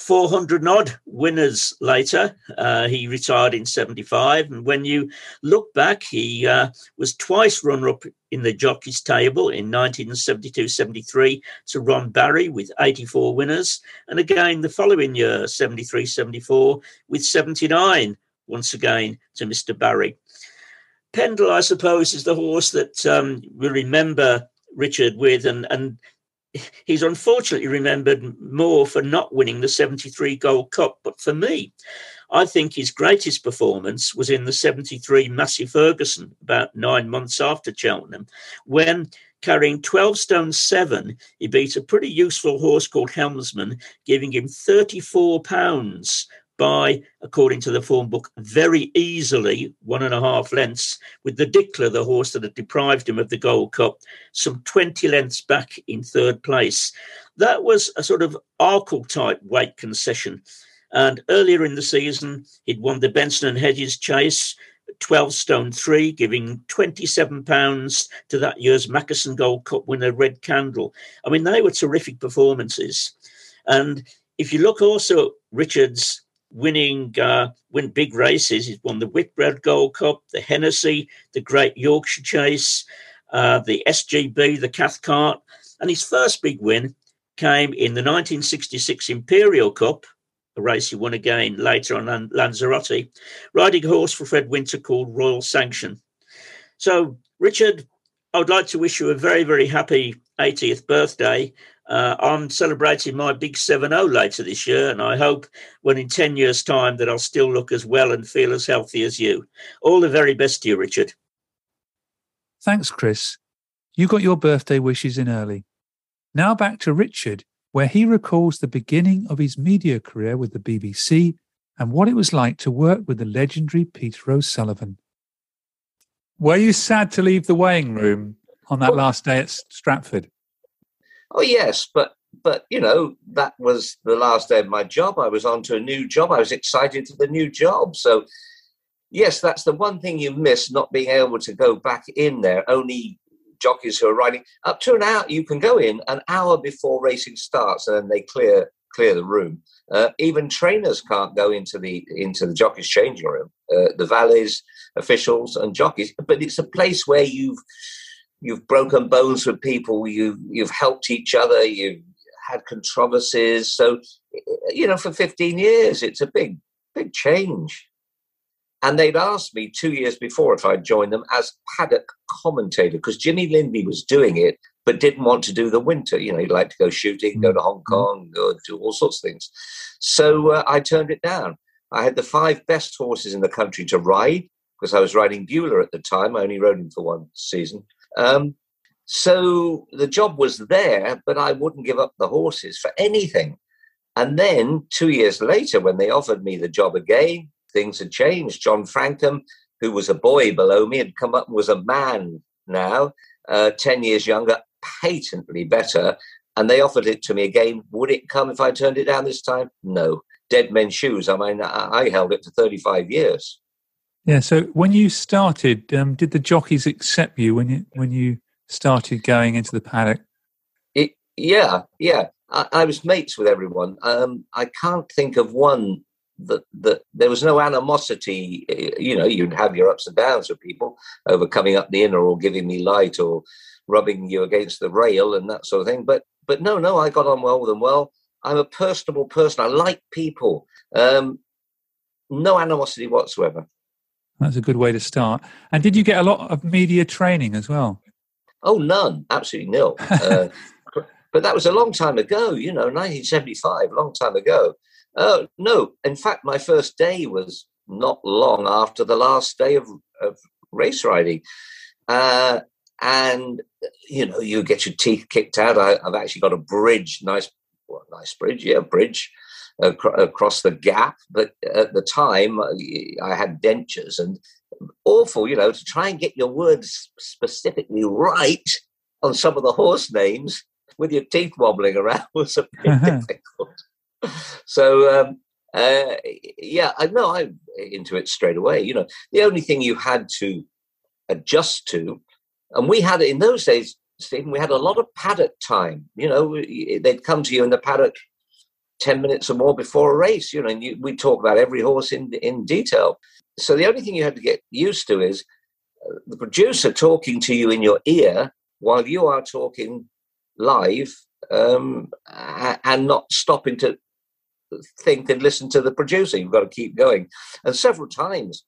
400 odd winners later, uh, he retired in 75. And when you look back, he uh, was twice runner up in the jockeys table in 1972 73 to Ron Barry with 84 winners. And again the following year, 73 74, with 79 once again to Mr. Barry. Pendle, I suppose, is the horse that um, we remember Richard with, and and he's unfortunately remembered more for not winning the 73 Gold Cup. But for me, I think his greatest performance was in the 73 Massey Ferguson, about nine months after Cheltenham, when carrying 12 stone 7 he beat a pretty useful horse called helmsman giving him 34 pounds by, according to the form book, very easily one and a half lengths, with the Dikler, the horse that had deprived him of the Gold Cup, some 20 lengths back in third place. That was a sort of Arkle type weight concession. And earlier in the season, he'd won the Benson and Hedges chase, 12 stone 3, giving 27 pounds to that year's Mackeson Gold Cup winner, Red Candle. I mean, they were terrific performances. And if you look also at Richard's winning uh, win big races. He's won the Whitbread Gold Cup, the Hennessy, the Great Yorkshire Chase, uh, the SGB, the Cathcart, and his first big win came in the 1966 Imperial Cup, a race he won again later on Lanzarote, riding a horse for Fred Winter called Royal Sanction. So, Richard, I would like to wish you a very, very happy 80th birthday uh, I'm celebrating my big 7 0 later this year, and I hope when in 10 years' time that I'll still look as well and feel as healthy as you. All the very best to you, Richard. Thanks, Chris. You got your birthday wishes in early. Now back to Richard, where he recalls the beginning of his media career with the BBC and what it was like to work with the legendary Peter O'Sullevan. Were you sad to leave the weighing room on that last day at Stratford? Oh yes, but but you know that was the last day of my job. I was on to a new job. I was excited for the new job. So yes, that's the one thing you miss not being able to go back in there. Only jockeys who are riding up to an hour. You can go in an hour before racing starts, and then they clear clear the room. Uh, even trainers can't go into the into the jockeys changing room. Uh, the valets, officials, and jockeys. But it's a place where you've you've broken bones with people. You've you've helped each other. You've had controversies. So you know, for 15 years, it's a big big change. And they'd asked me two years before if I'd join them as paddock commentator because Jimmy Lindley was doing it, but didn't want to do the winter. You know, he'd like to go shooting, go to Hong Mm-hmm. Kong, go do all sorts of things. So uh, I turned it down. I had the five best horses in the country to ride because I was riding Bula at the time. I only rode him for one season. Um, so the job was there, but I wouldn't give up the horses for anything. And then two years later, when they offered me the job again, things had changed. John Francome, who was a boy below me, had come up and was a man now, uh, 10 years younger, patently better. And they offered it to me again. Would it come if I turned it down this time? No. Dead men's shoes. I mean, I, I held it for 35 years. Yeah. So when you started, um, did the jockeys accept you when you when you started going into the paddock? It, yeah, yeah. I, I was mates with everyone. Um, I can't think of one that that there was no animosity. eh, You know, you'd have your ups and downs with people over coming up the inner or giving me light or rubbing you against the rail and that sort of thing. But but no, no, I got on well with them. Well, I'm a personable person. I like people. Um, no animosity whatsoever. That's a good way to start. And did you get a lot of media training as well? Oh, none, absolutely nil. Uh, but that was a long time ago, you know, 1975, a long time ago. Uh, no, in fact, my first day was not long after the last day of, of race riding. Uh, and, you know, you get your teeth kicked out. I, I've actually got a bridge, nice, well, nice bridge, yeah, bridge acro- across the gap. But at the time, uh, I had dentures and awful, you know, to try and get your words specifically right on some of the horse names with your teeth wobbling around was a bit difficult. So, um, uh, yeah, I know I'm into it straight away. You know, the only thing you had to adjust to, and we had it in those days, Stephen, we had a lot of paddock time. You know, they'd come to you in the paddock 10 minutes or more before a race, you know, and you, we talk about every horse in, in detail. So the only thing you had to get used to is uh, the producer talking to you in your ear while you are talking live um, and not stopping to think and listen to the producer. You've got to keep going. And several times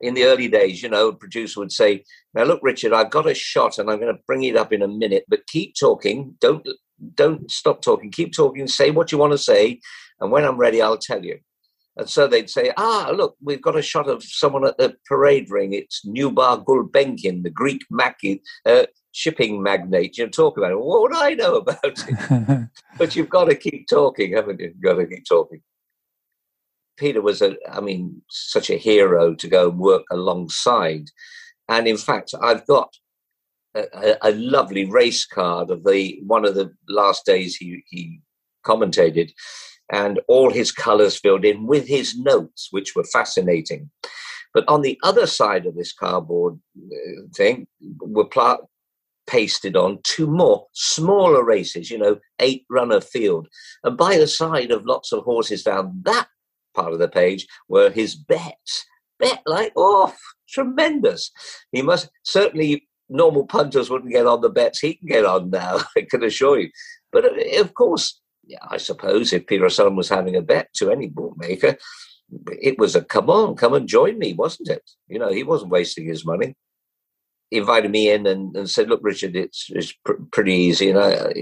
in the early days, you know, a producer would say, Now look, Richard, I've got a shot and I'm going to bring it up in a minute, but keep talking. Don't don't stop talking. Keep talking. Say what you want to say. And when I'm ready, I'll tell you. And so they'd say, ah, look, we've got a shot of someone at the parade ring. It's Nubar Gulbenkian, the Greek Maki, uh, shipping magnate. You know, talk about it. What would I know about it? but you've got to keep talking, haven't you? You've got to keep talking. Peter was a, I mean, such a hero to go and work alongside. And in fact, I've got a, a, lovely race card of the one of the last days he, he commentated, and all his colours filled in with his notes, which were fascinating. But on the other side of this cardboard uh, thing were pla- pasted on two more smaller races, you know, eight runner field. And by the side of lots of horses down that part of the page were his bets. Bet like off, tremendous. He must certainly normal punters wouldn't get on the bets he can get on now, I can assure you. But uh, of course, yeah, I suppose if Peter O'Sullevan was having a bet to any bookmaker, it was a come on, come and join me, wasn't it? You know, he wasn't wasting his money. He invited me in and, and said, "Look, Richard, it's it's pr- pretty easy, you know.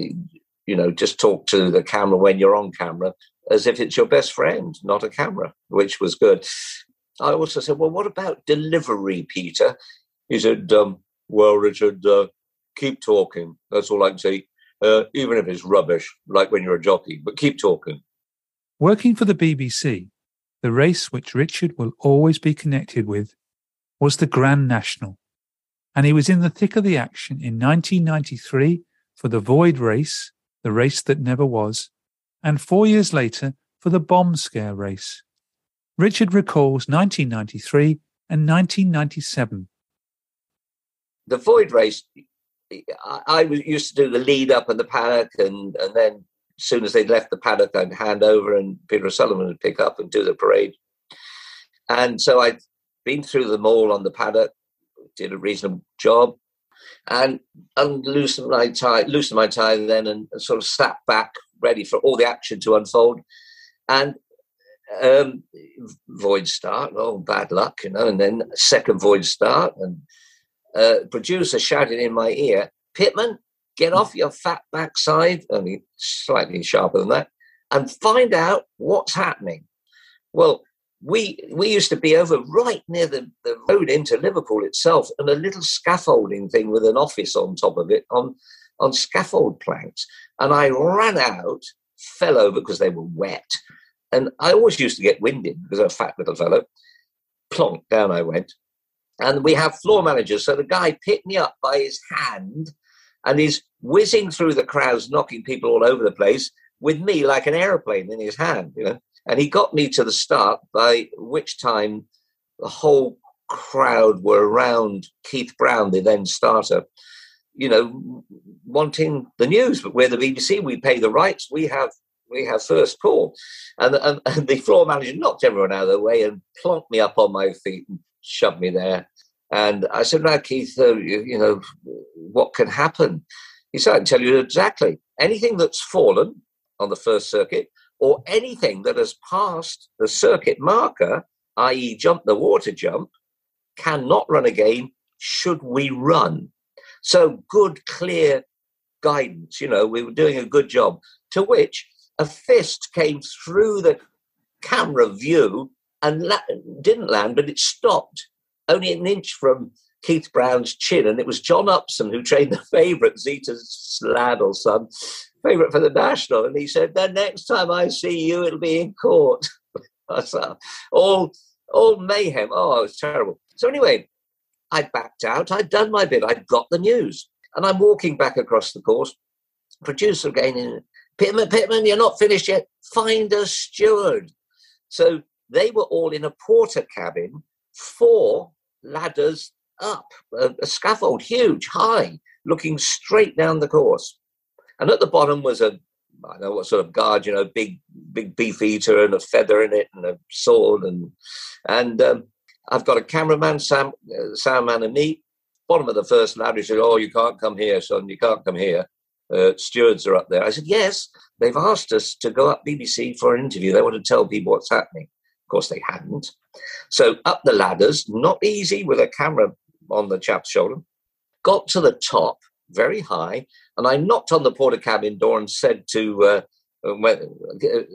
You know, just talk to the camera when you're on camera, as if it's your best friend, not a camera," which was good. I also said, "Well, what about delivery, Peter?" He said, um, "Well, Richard, uh, keep talking. That's all I can say. Uh, even if it's rubbish, like when you're a jockey, but keep talking." Working for the BBC, the race which Richard will always be connected with was the Grand National, and he was in the thick of the action in 1993 for the Void Race, the race that never was, and four years later for the Bomb Scare Race. Richard recalls 1993 and 1997. The void race I, I used to do the lead up and the paddock and and then as soon as they'd left the paddock, I'd hand over and Peter O'Sullevan would pick up and do the parade. And so I'd been through them all on the paddock, did a reasonable job, and unloosened my tie, loosened my tie then, and, and sort of sat back, ready for all the action to unfold. And um, void start, oh, bad luck, you know, and then second void start, and uh, producer shouted in my ear, Pitman, get off your fat backside, only slightly sharper than that, and find out what's happening. Well, we we used to be over right near the, the road into Liverpool itself, and a little scaffolding thing with an office on top of it on on scaffold planks. And I ran out, fell over because they were wet, and I always used to get winded because I'm a fat little fellow. Plonk down I went, and we have floor managers. So the guy picked me up by his hand, and he's whizzing through the crowds, knocking people all over the place with me like an aeroplane in his hand, you know. And he got me to the start, by which time the whole crowd were around Keith Brown, the then starter, you know, wanting the news. But we're the BBC, we pay the rights, we have we have first call. And, and, and the floor manager knocked everyone out of the way and plonked me up on my feet and shoved me there. And I said, now, Keith, uh, you, you, know, what can happen? He said, I can tell you exactly. Anything that's fallen on the first circuit or anything that has passed the circuit marker, i.e., jump the water jump, cannot run again should we run. So good, clear guidance. You know, we were doing a good job. To which a fist came through the camera view and la- didn't land, but it stopped only an inch from Keith Brown's chin. And it was John Upson who trained the favourite, Zeta's Lad or son, favourite for the national. And he said, the next time I see you, it'll be in court. all, all mayhem. Oh, it was terrible. So anyway, I backed out. I'd done my bit. I'd got the news. And I'm walking back across the course. Producer again in Pitman, Pitman, you're not finished yet. Find a steward. So they were all in a porter cabin, four ladders up, a, a scaffold, huge, high, looking straight down the course. And at the bottom was a, I don't know what sort of guard, you know, big, big beef eater and a feather in it and a sword. And, and um, I've got a cameraman, Sam, uh, and me. Bottom of the first ladder, he said, Oh, you can't come here, son, you can't come here uh, stewards are up there. I said, yes, they've asked us to go up BBC for an interview. They want to tell people what's happening. Of course, they hadn't. So up the ladders, not easy with a camera on the chap's shoulder. Got to the top, very high, and I knocked on the porter cabin door and said to, uh, uh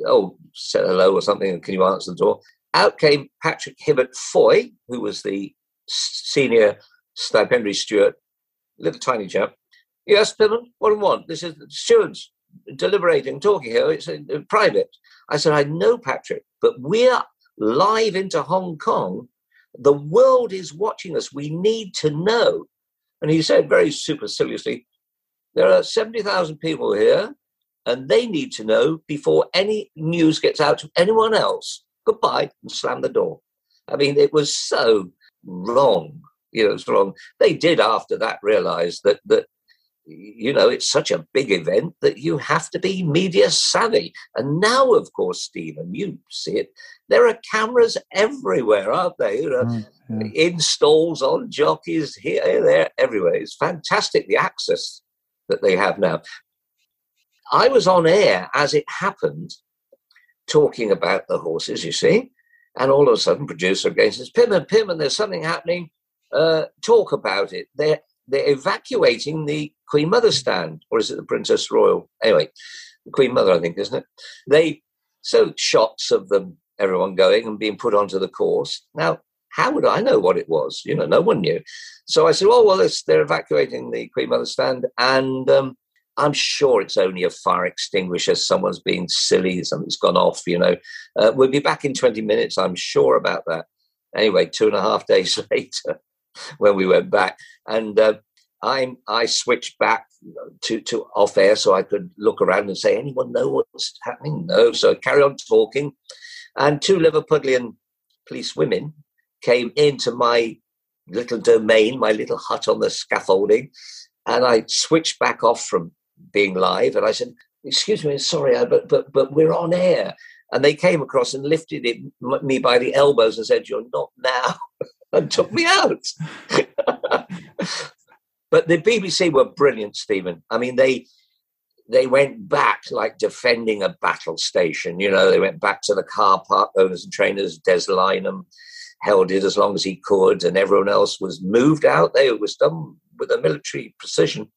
oh, said hello or something, can you answer the door? Out came Patrick Hibbert Foy, who was the senior stipendiary steward, little tiny chap, Yes, Pitman, what do you want? This is stewards deliberating, talking here. It's in private. I said, I know, Patrick, but we're live into Hong Kong. The world is watching us. We need to know. And he said very superciliously, there are 70,000 people here, and they need to know before any news gets out to anyone else. Goodbye, and slam the door. I mean, it was so wrong. You know, it was wrong. They did after that realize that that you know, it's such a big event that you have to be media savvy. And now, of course, Stephen, you see it. There are cameras everywhere, aren't they? You know, mm, yeah. in stalls, on jockeys, here, there, everywhere. It's fantastic the access that they have now. I was on air as it happened, talking about the horses. You see, and all of a sudden, producer again says, "Pitman Pim, and there's something happening. Uh, talk about it." They're they're evacuating the Queen Mother stand, or is it the Princess Royal? Anyway, the Queen Mother, I think, isn't it? They so shots of them, everyone going and being put onto the course. Now, how would I know what it was? You know, no one knew. So I said, "Oh well, they're evacuating the Queen Mother stand, and um, I'm sure it's only a fire extinguisher. Someone's being silly. Something's gone off. You know, uh, we'll be back in 20 minutes. I'm sure about that." Anyway, two and a half days later, when we went back, and uh, I I switched back to, to off air so I could look around and say, anyone know what's happening? No. So I carry on talking. And two Liverpudlian police women came into my little domain, my little hut on the scaffolding. And I switched back off from being live and I said, excuse me, sorry, but but but we're on air. And they came across and lifted it, me by the elbows and said, "You're not now," and took me out. but the BBC were brilliant, Stephen. I mean, they they went back like defending a battle station. You know, they went back to the car park owners and trainers. Des Lynam held it as long as he could, and everyone else was moved out. It was done with a military precision.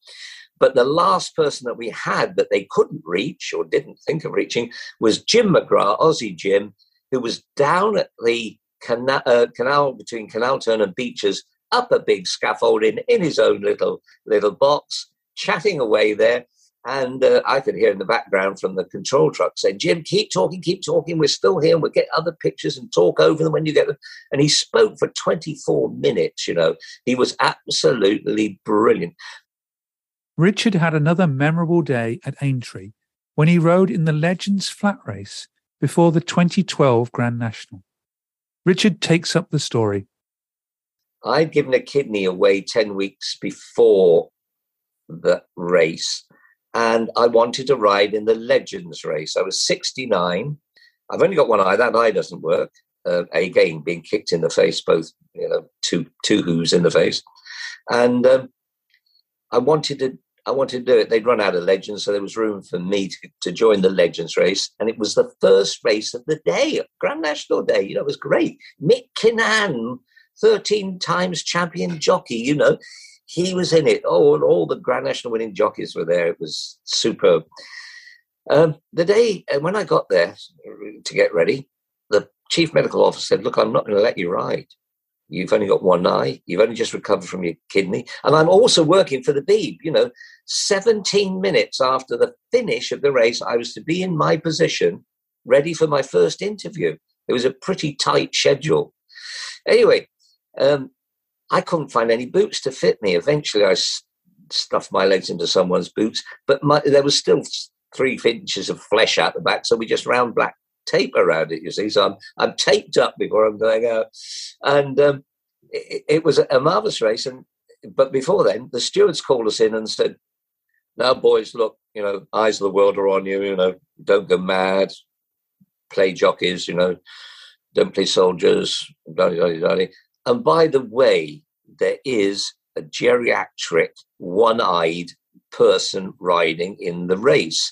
But the last person that we had that they couldn't reach or didn't think of reaching was Jim McGrath, Aussie Jim, who was down at the uh, canal between Canal Turn and Becher's, up a big scaffolding in his own little little box, chatting away there. And uh, I could hear in the background from the control truck saying, Jim, keep talking, keep talking. We're still here and we'll get other pictures and talk over them when you get them. And he spoke for 24 minutes, you know. He was absolutely brilliant. Richard had another memorable day at Aintree when he rode in the Legends flat race before the 2012 Grand National. Richard takes up the story. I'd given a kidney away 10 weeks before the race and I wanted to ride in the Legends race. I was 69. I've only got one eye. That eye doesn't work. Uh, again, being kicked in the face, both you know, two two who's in the face, and um, I wanted to. I wanted to do it. They'd run out of legends, so there was room for me to, to join the legends race. And it was the first race of the day, Grand National Day. You know, it was great. Mick Kinane, 13 times champion jockey, you know, he was in it. Oh, and all the Grand National winning jockeys were there. It was superb. Um, the day uh, when I got there to get ready, the chief medical officer said, "Look, I'm not going to let you ride. You've only got one eye. You've only just recovered from your kidney, and I'm also working for the Beeb. You know, 17 minutes after the finish of the race, I was to be in my position, ready for my first interview. It was a pretty tight schedule. Anyway, um, I couldn't find any boots to fit me. Eventually, I stuffed my legs into someone's boots, but my, there was still three inches of flesh out the back, so we just round black tape around it. You see, so I'm I'm taped up before I'm going out, and um, it, it, was a marvelous race. And but before then, the stewards called us in and said, "Now, boys, look, you know, eyes of the world are on you. You know, don't go mad. Play jockeys. You know." Don't play soldiers. And by the way, there is a geriatric, one eyed person riding in the race.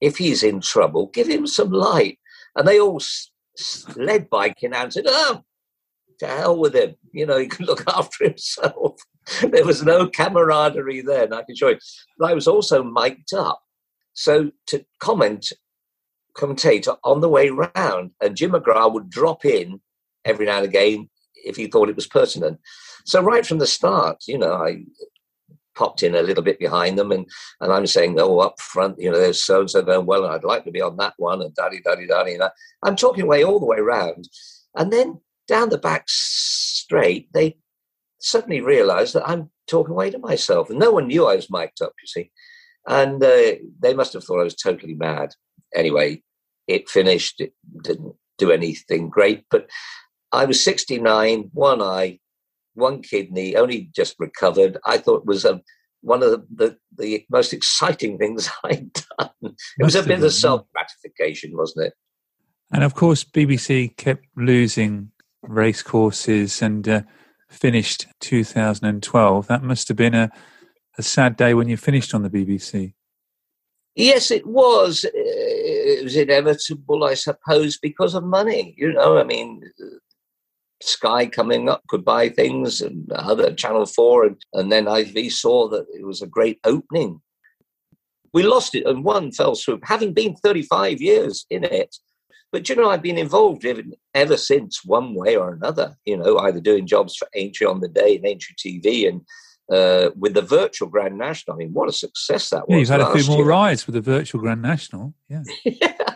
If he's in trouble, give him some light. And they all, led by Kinane, said, Oh, to hell with him. You know, he can look after himself. there was no camaraderie then, I can show you. But I was also mic'd up. So to comment, commentator on the way round, and Jim McGrath would drop in every now and again if he thought it was pertinent. So right from the start, you know, I popped in a little bit behind them and, and I'm saying, oh, up front, you know, there's so and so going well, and I'd like to be on that one, and daddy, daddy, daddy. And I, I'm talking away all the way around. And then down the back straight, they suddenly realized that I'm talking away to myself. And no one knew I was mic'd up, you see. And uh, they must have thought I was totally mad. Anyway, it finished. It didn't do anything great. But I was 69, one eye, one kidney, only just recovered. I thought was a, um, one of the, the, the, most exciting things I'd done. It was a bit of self gratification, wasn't it? And of course, BBC kept losing race courses and uh, finished 2012. That must have been a, a sad day when you finished on the BBC. Yes, it was. It was inevitable, I suppose, because of money. You know, I mean, Sky coming up could buy things and other Channel 4. And, and then ITV saw that it was a great opening. We lost it and one fell swoop, having been 35 years in it. But, you know, I've been involved even, ever since, one way or another, you know, either doing jobs for Aintree on the day and Aintree TV and uh, with the virtual Grand National. I mean, what a success that yeah, was. You've had a few more year. rides with the virtual Grand National. Yeah. yeah.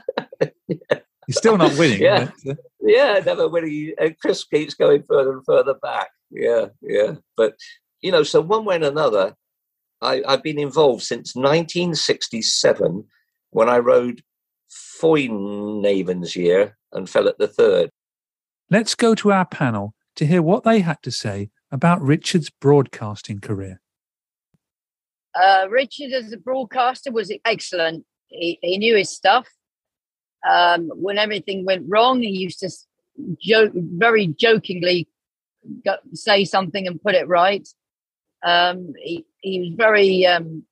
You're still not winning. yeah. But, uh... yeah, never winning. And Chris keeps going further and further back. Yeah, yeah. But, you know, so one way and another, I, I've been involved since 1967 when I rode Foinavon's year and fell at the third. Let's go to our panel to hear what they had to say about Richard's broadcasting career. Uh, Richard, as a broadcaster, was excellent. he, he knew his stuff. Um, when everything went wrong, he used to joke, very jokingly go, say something and put it right. Um, he, he was very, um,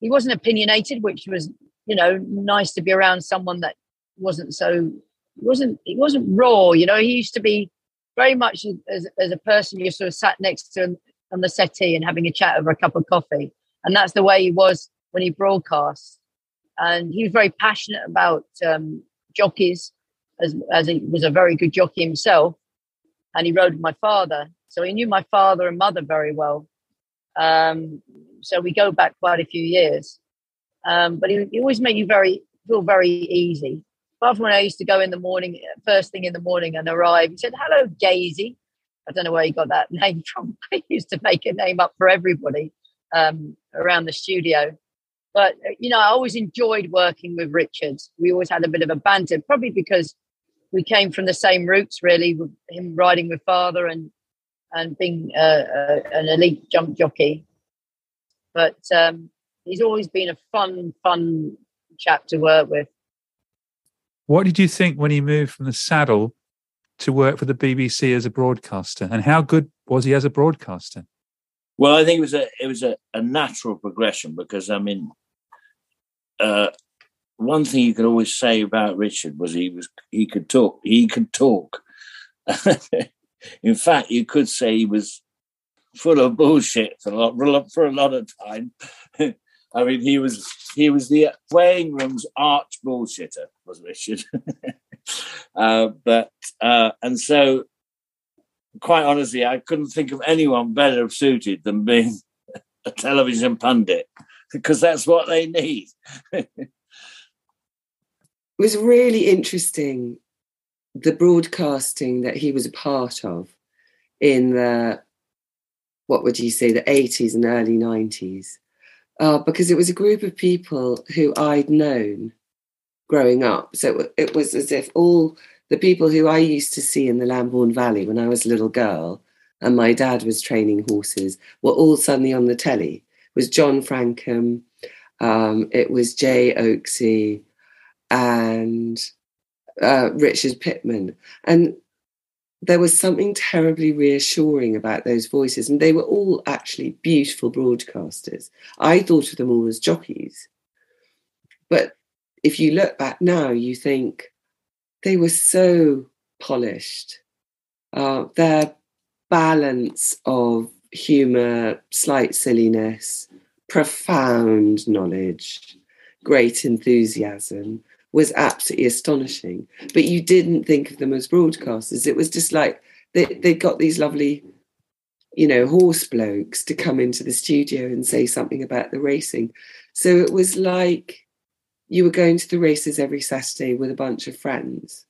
he wasn't opinionated, which was, you know, nice to be around someone that wasn't so, wasn't, he wasn't raw, you know, he used to be very much as, as a person you sort of sat next to him on the settee and having a chat over a cup of coffee. And that's the way he was when he broadcast. And he was very passionate about um, jockeys, as, as he was a very good jockey himself. And he rode with my father. So he knew my father and mother very well. Um, so we go back quite a few years. Um, but he, he, always made you very feel very easy. Apart from when I used to go in the morning, first thing in the morning and arrive, he said, Hello, Daisy. I don't know where he got that name from. he used to make a name up for everybody um, around the studio. But, uh, you know, I always enjoyed working with Richard. We always had a bit of a banter, probably because we came from the same roots, really, with him riding with father and and being uh, uh, an elite jump jockey. But um, he's always been a fun, fun chap to work with. What did you think when he moved from the saddle to work for the BBC as a broadcaster, and how good was he as a broadcaster? Well, I think it was a it was a, a natural progression because I mean, uh, one thing you could always say about Richard was he was he could talk. He could talk. In fact, you could say he was full of bullshit for a lot for a lot of time. I mean, he was he was the weighing room's arch bullshitter, was Richard. uh, but uh, and so, quite honestly, I couldn't think of anyone better suited than being a television pundit because that's what they need. it was really interesting the broadcasting that he was a part of in the what would you say the 80s and early 90s uh, because it was a group of people who I'd known growing up. So it was as if all the people who I used to see in the Lambourn Valley when I was a little girl and my dad was training horses were all suddenly on the telly. It was John Francome, um, it was Jay Oaksey, and uh, Richard Pitman. And there was something terribly reassuring about those voices. And they were all actually beautiful broadcasters. I thought of them all as jockeys. But if you look back now, you think they were so polished. Uh, their balance of humour, slight silliness, profound knowledge, great enthusiasm was absolutely astonishing. But you didn't think of them as broadcasters. It was just like they, they got these lovely, you know, horse blokes to come into the studio and say something about the racing. So it was like you were going to the races every Saturday with a bunch of friends.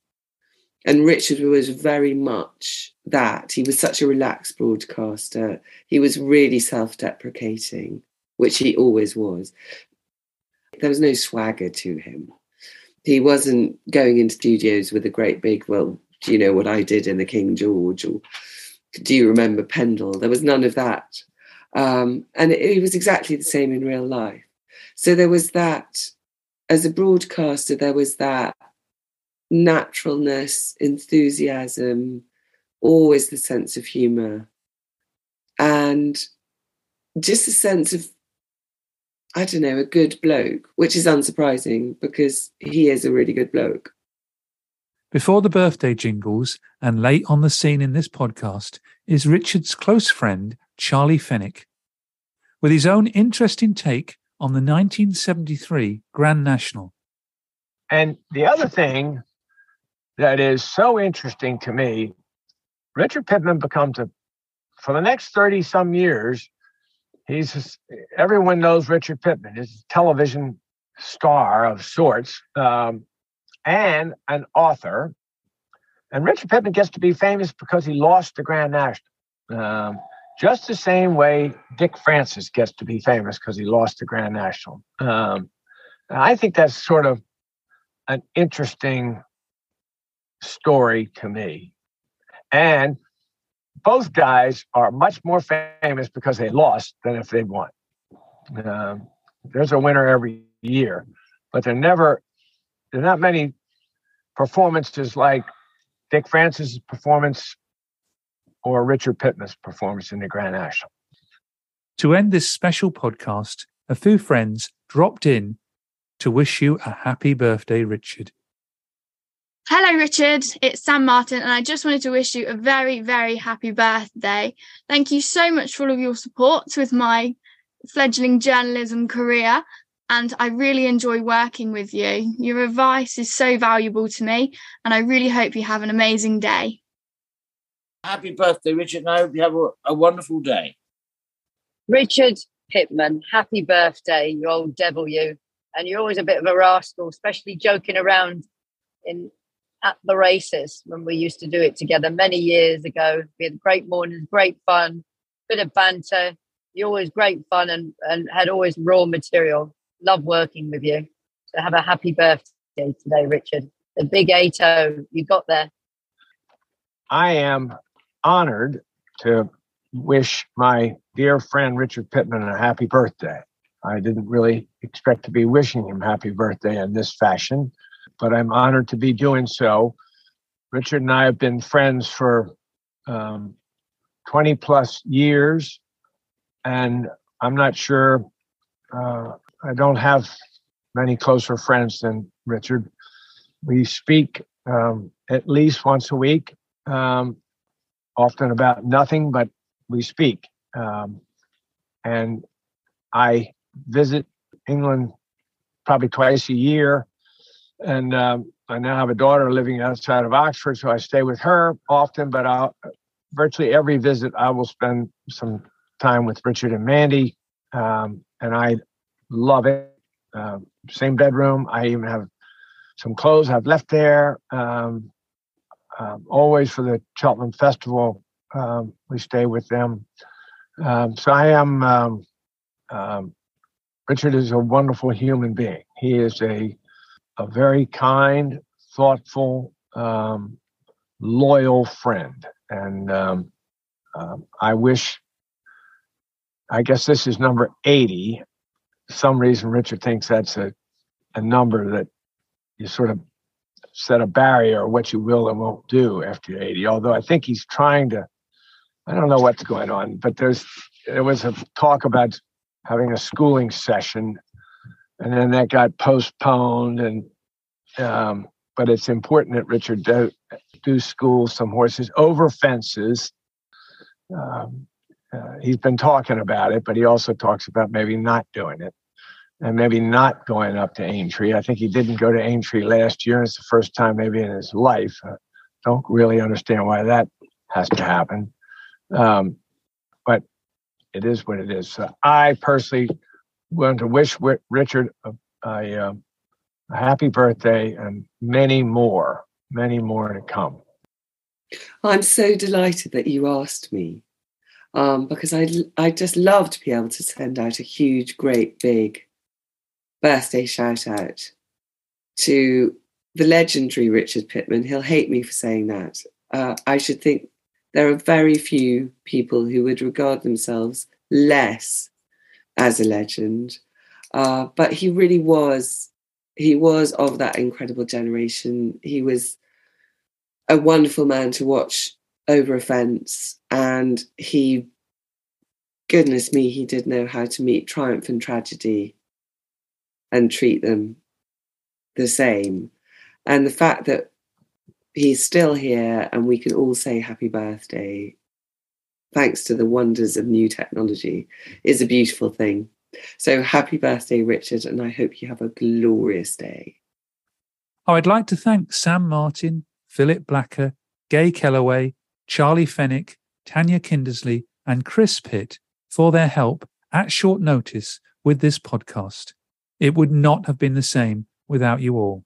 And Richard was very much that. He was such a relaxed broadcaster. He was really self deprecating, which he always was. There was no swagger to him he wasn't going into studios with a great big, well, do you know what I did in the King George? Or do you remember Pendle? There was none of that. Um, and it, it was exactly the same in real life. So there was that, as a broadcaster, there was that naturalness, enthusiasm, always the sense of humor, and just a sense of I don't know, a good bloke, which is unsurprising because he is a really good bloke. Before the birthday jingles and late on the scene in this podcast is Richard's close friend, Charlie Fenwick, with his own interesting take on the 1973 Grand National. And the other thing that is so interesting to me, Richard Pitman becomes a, for the next 30 some years, he's everyone knows Richard Pitman. He's a television star of sorts um, and an author. And Richard Pitman gets to be famous because he lost the Grand National. Um, just the same way Dick Francis gets to be famous because he lost the Grand National. Um, I think that's sort of an interesting story to me. And both guys are much more famous because they lost than if they won. Um, there's a winner every year. but they're never, there are not many performances like Dick Francis's performance or Richard Pitman's performance in the Grand National. To end this special podcast, a few friends dropped in to wish you a happy birthday, Richard. Hello, Richard. It's Sam Martin, and I just wanted to wish you a very, very happy birthday. Thank you so much for all of your support with my fledgling journalism career, and I really enjoy working with you. Your advice is so valuable to me, and I really hope you have an amazing day. Happy birthday, Richard, and I hope you have a, a wonderful day. Richard Pitman, happy birthday, you old devil, you. And you're always a bit of a rascal, especially joking around in at the races when we used to do it together many years ago. We had great mornings, great fun, bit of banter. You're always great fun and, and had always raw material. Love working with you. So have a happy birthday today, Richard. The big 8 you got there. I am honored to wish my dear friend Richard Pitman a happy birthday. I didn't really expect to be wishing him happy birthday in this fashion, but I'm honored to be doing so. Richard and I have been friends for um, 20 plus years, and I'm not sure, uh, I don't have many closer friends than Richard. We speak um, at least once a week, um, often about nothing, but we speak. Um, and I visit England probably twice a year. And um, I now have a daughter living outside of Oxford, so I stay with her often. But I'll, virtually every visit, I will spend some time with Richard and Mandy, um, and I love it. Uh, same bedroom. I even have some clothes I've left there. Um, um, always for the Cheltenham Festival, um, we stay with them. Um, so I am. Um, um, Richard is a wonderful human being. He is a a very kind, thoughtful, um, loyal friend, and I wish. I guess this is number eighty. For some reason, Richard thinks that's a a number that you sort of set a barrier what you will and won't do after you're 80. Although I think he's trying to, I don't know what's going on, but there's there was a talk about having a schooling session, and then that got postponed. And um, but it's important that Richard do, do school some horses over fences. Um, uh, he's been talking about it, but he also talks about maybe not doing it and maybe not going up to Aintree. I think he didn't go to Aintree last year. It's the first time maybe in his life. I don't really understand why that has to happen. Um, but it is what it is. So I personally want to wish Richard a, a, um, a happy birthday and many more, many more to come. I'm so delighted that you asked me um, because I I just love to be able to send out a huge, great, big birthday shout out to the legendary Richard Pitman. He'll hate me for saying that. Uh, I should think there are very few people who would regard themselves less as a legend. Uh, but he really was, he was of that incredible generation. He was a wonderful man to watch over a fence. And he, goodness me, he did know how to meet triumph and tragedy and treat them the same. And the fact that he's still here and we can all say happy birthday, thanks to the wonders of new technology, is a beautiful thing. So happy birthday, Richard, and I hope you have a glorious day. Oh, I'd like to thank Sam Martin, Phillip Blacker, Gay Kelleway, Charlie Fenwick, Tania Kindersley, and Chris Pitt for their help at short notice with this podcast. It would not have been the same without you all.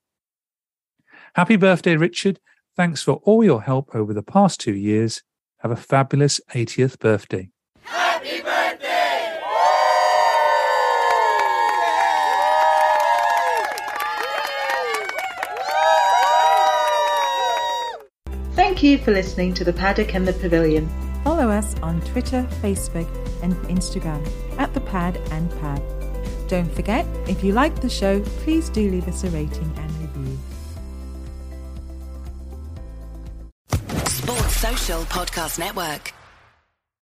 Happy birthday, Richard. Thanks for all your help over the past two years. Have a fabulous 80th birthday. Happy birthday! Thank you for listening to The Paddock and the Pavilion. Follow us on Twitter, Facebook, and Instagram at The Padd and Pav. Don't forget, if you like the show, please do leave us a rating and review. Sports Social Podcast Network.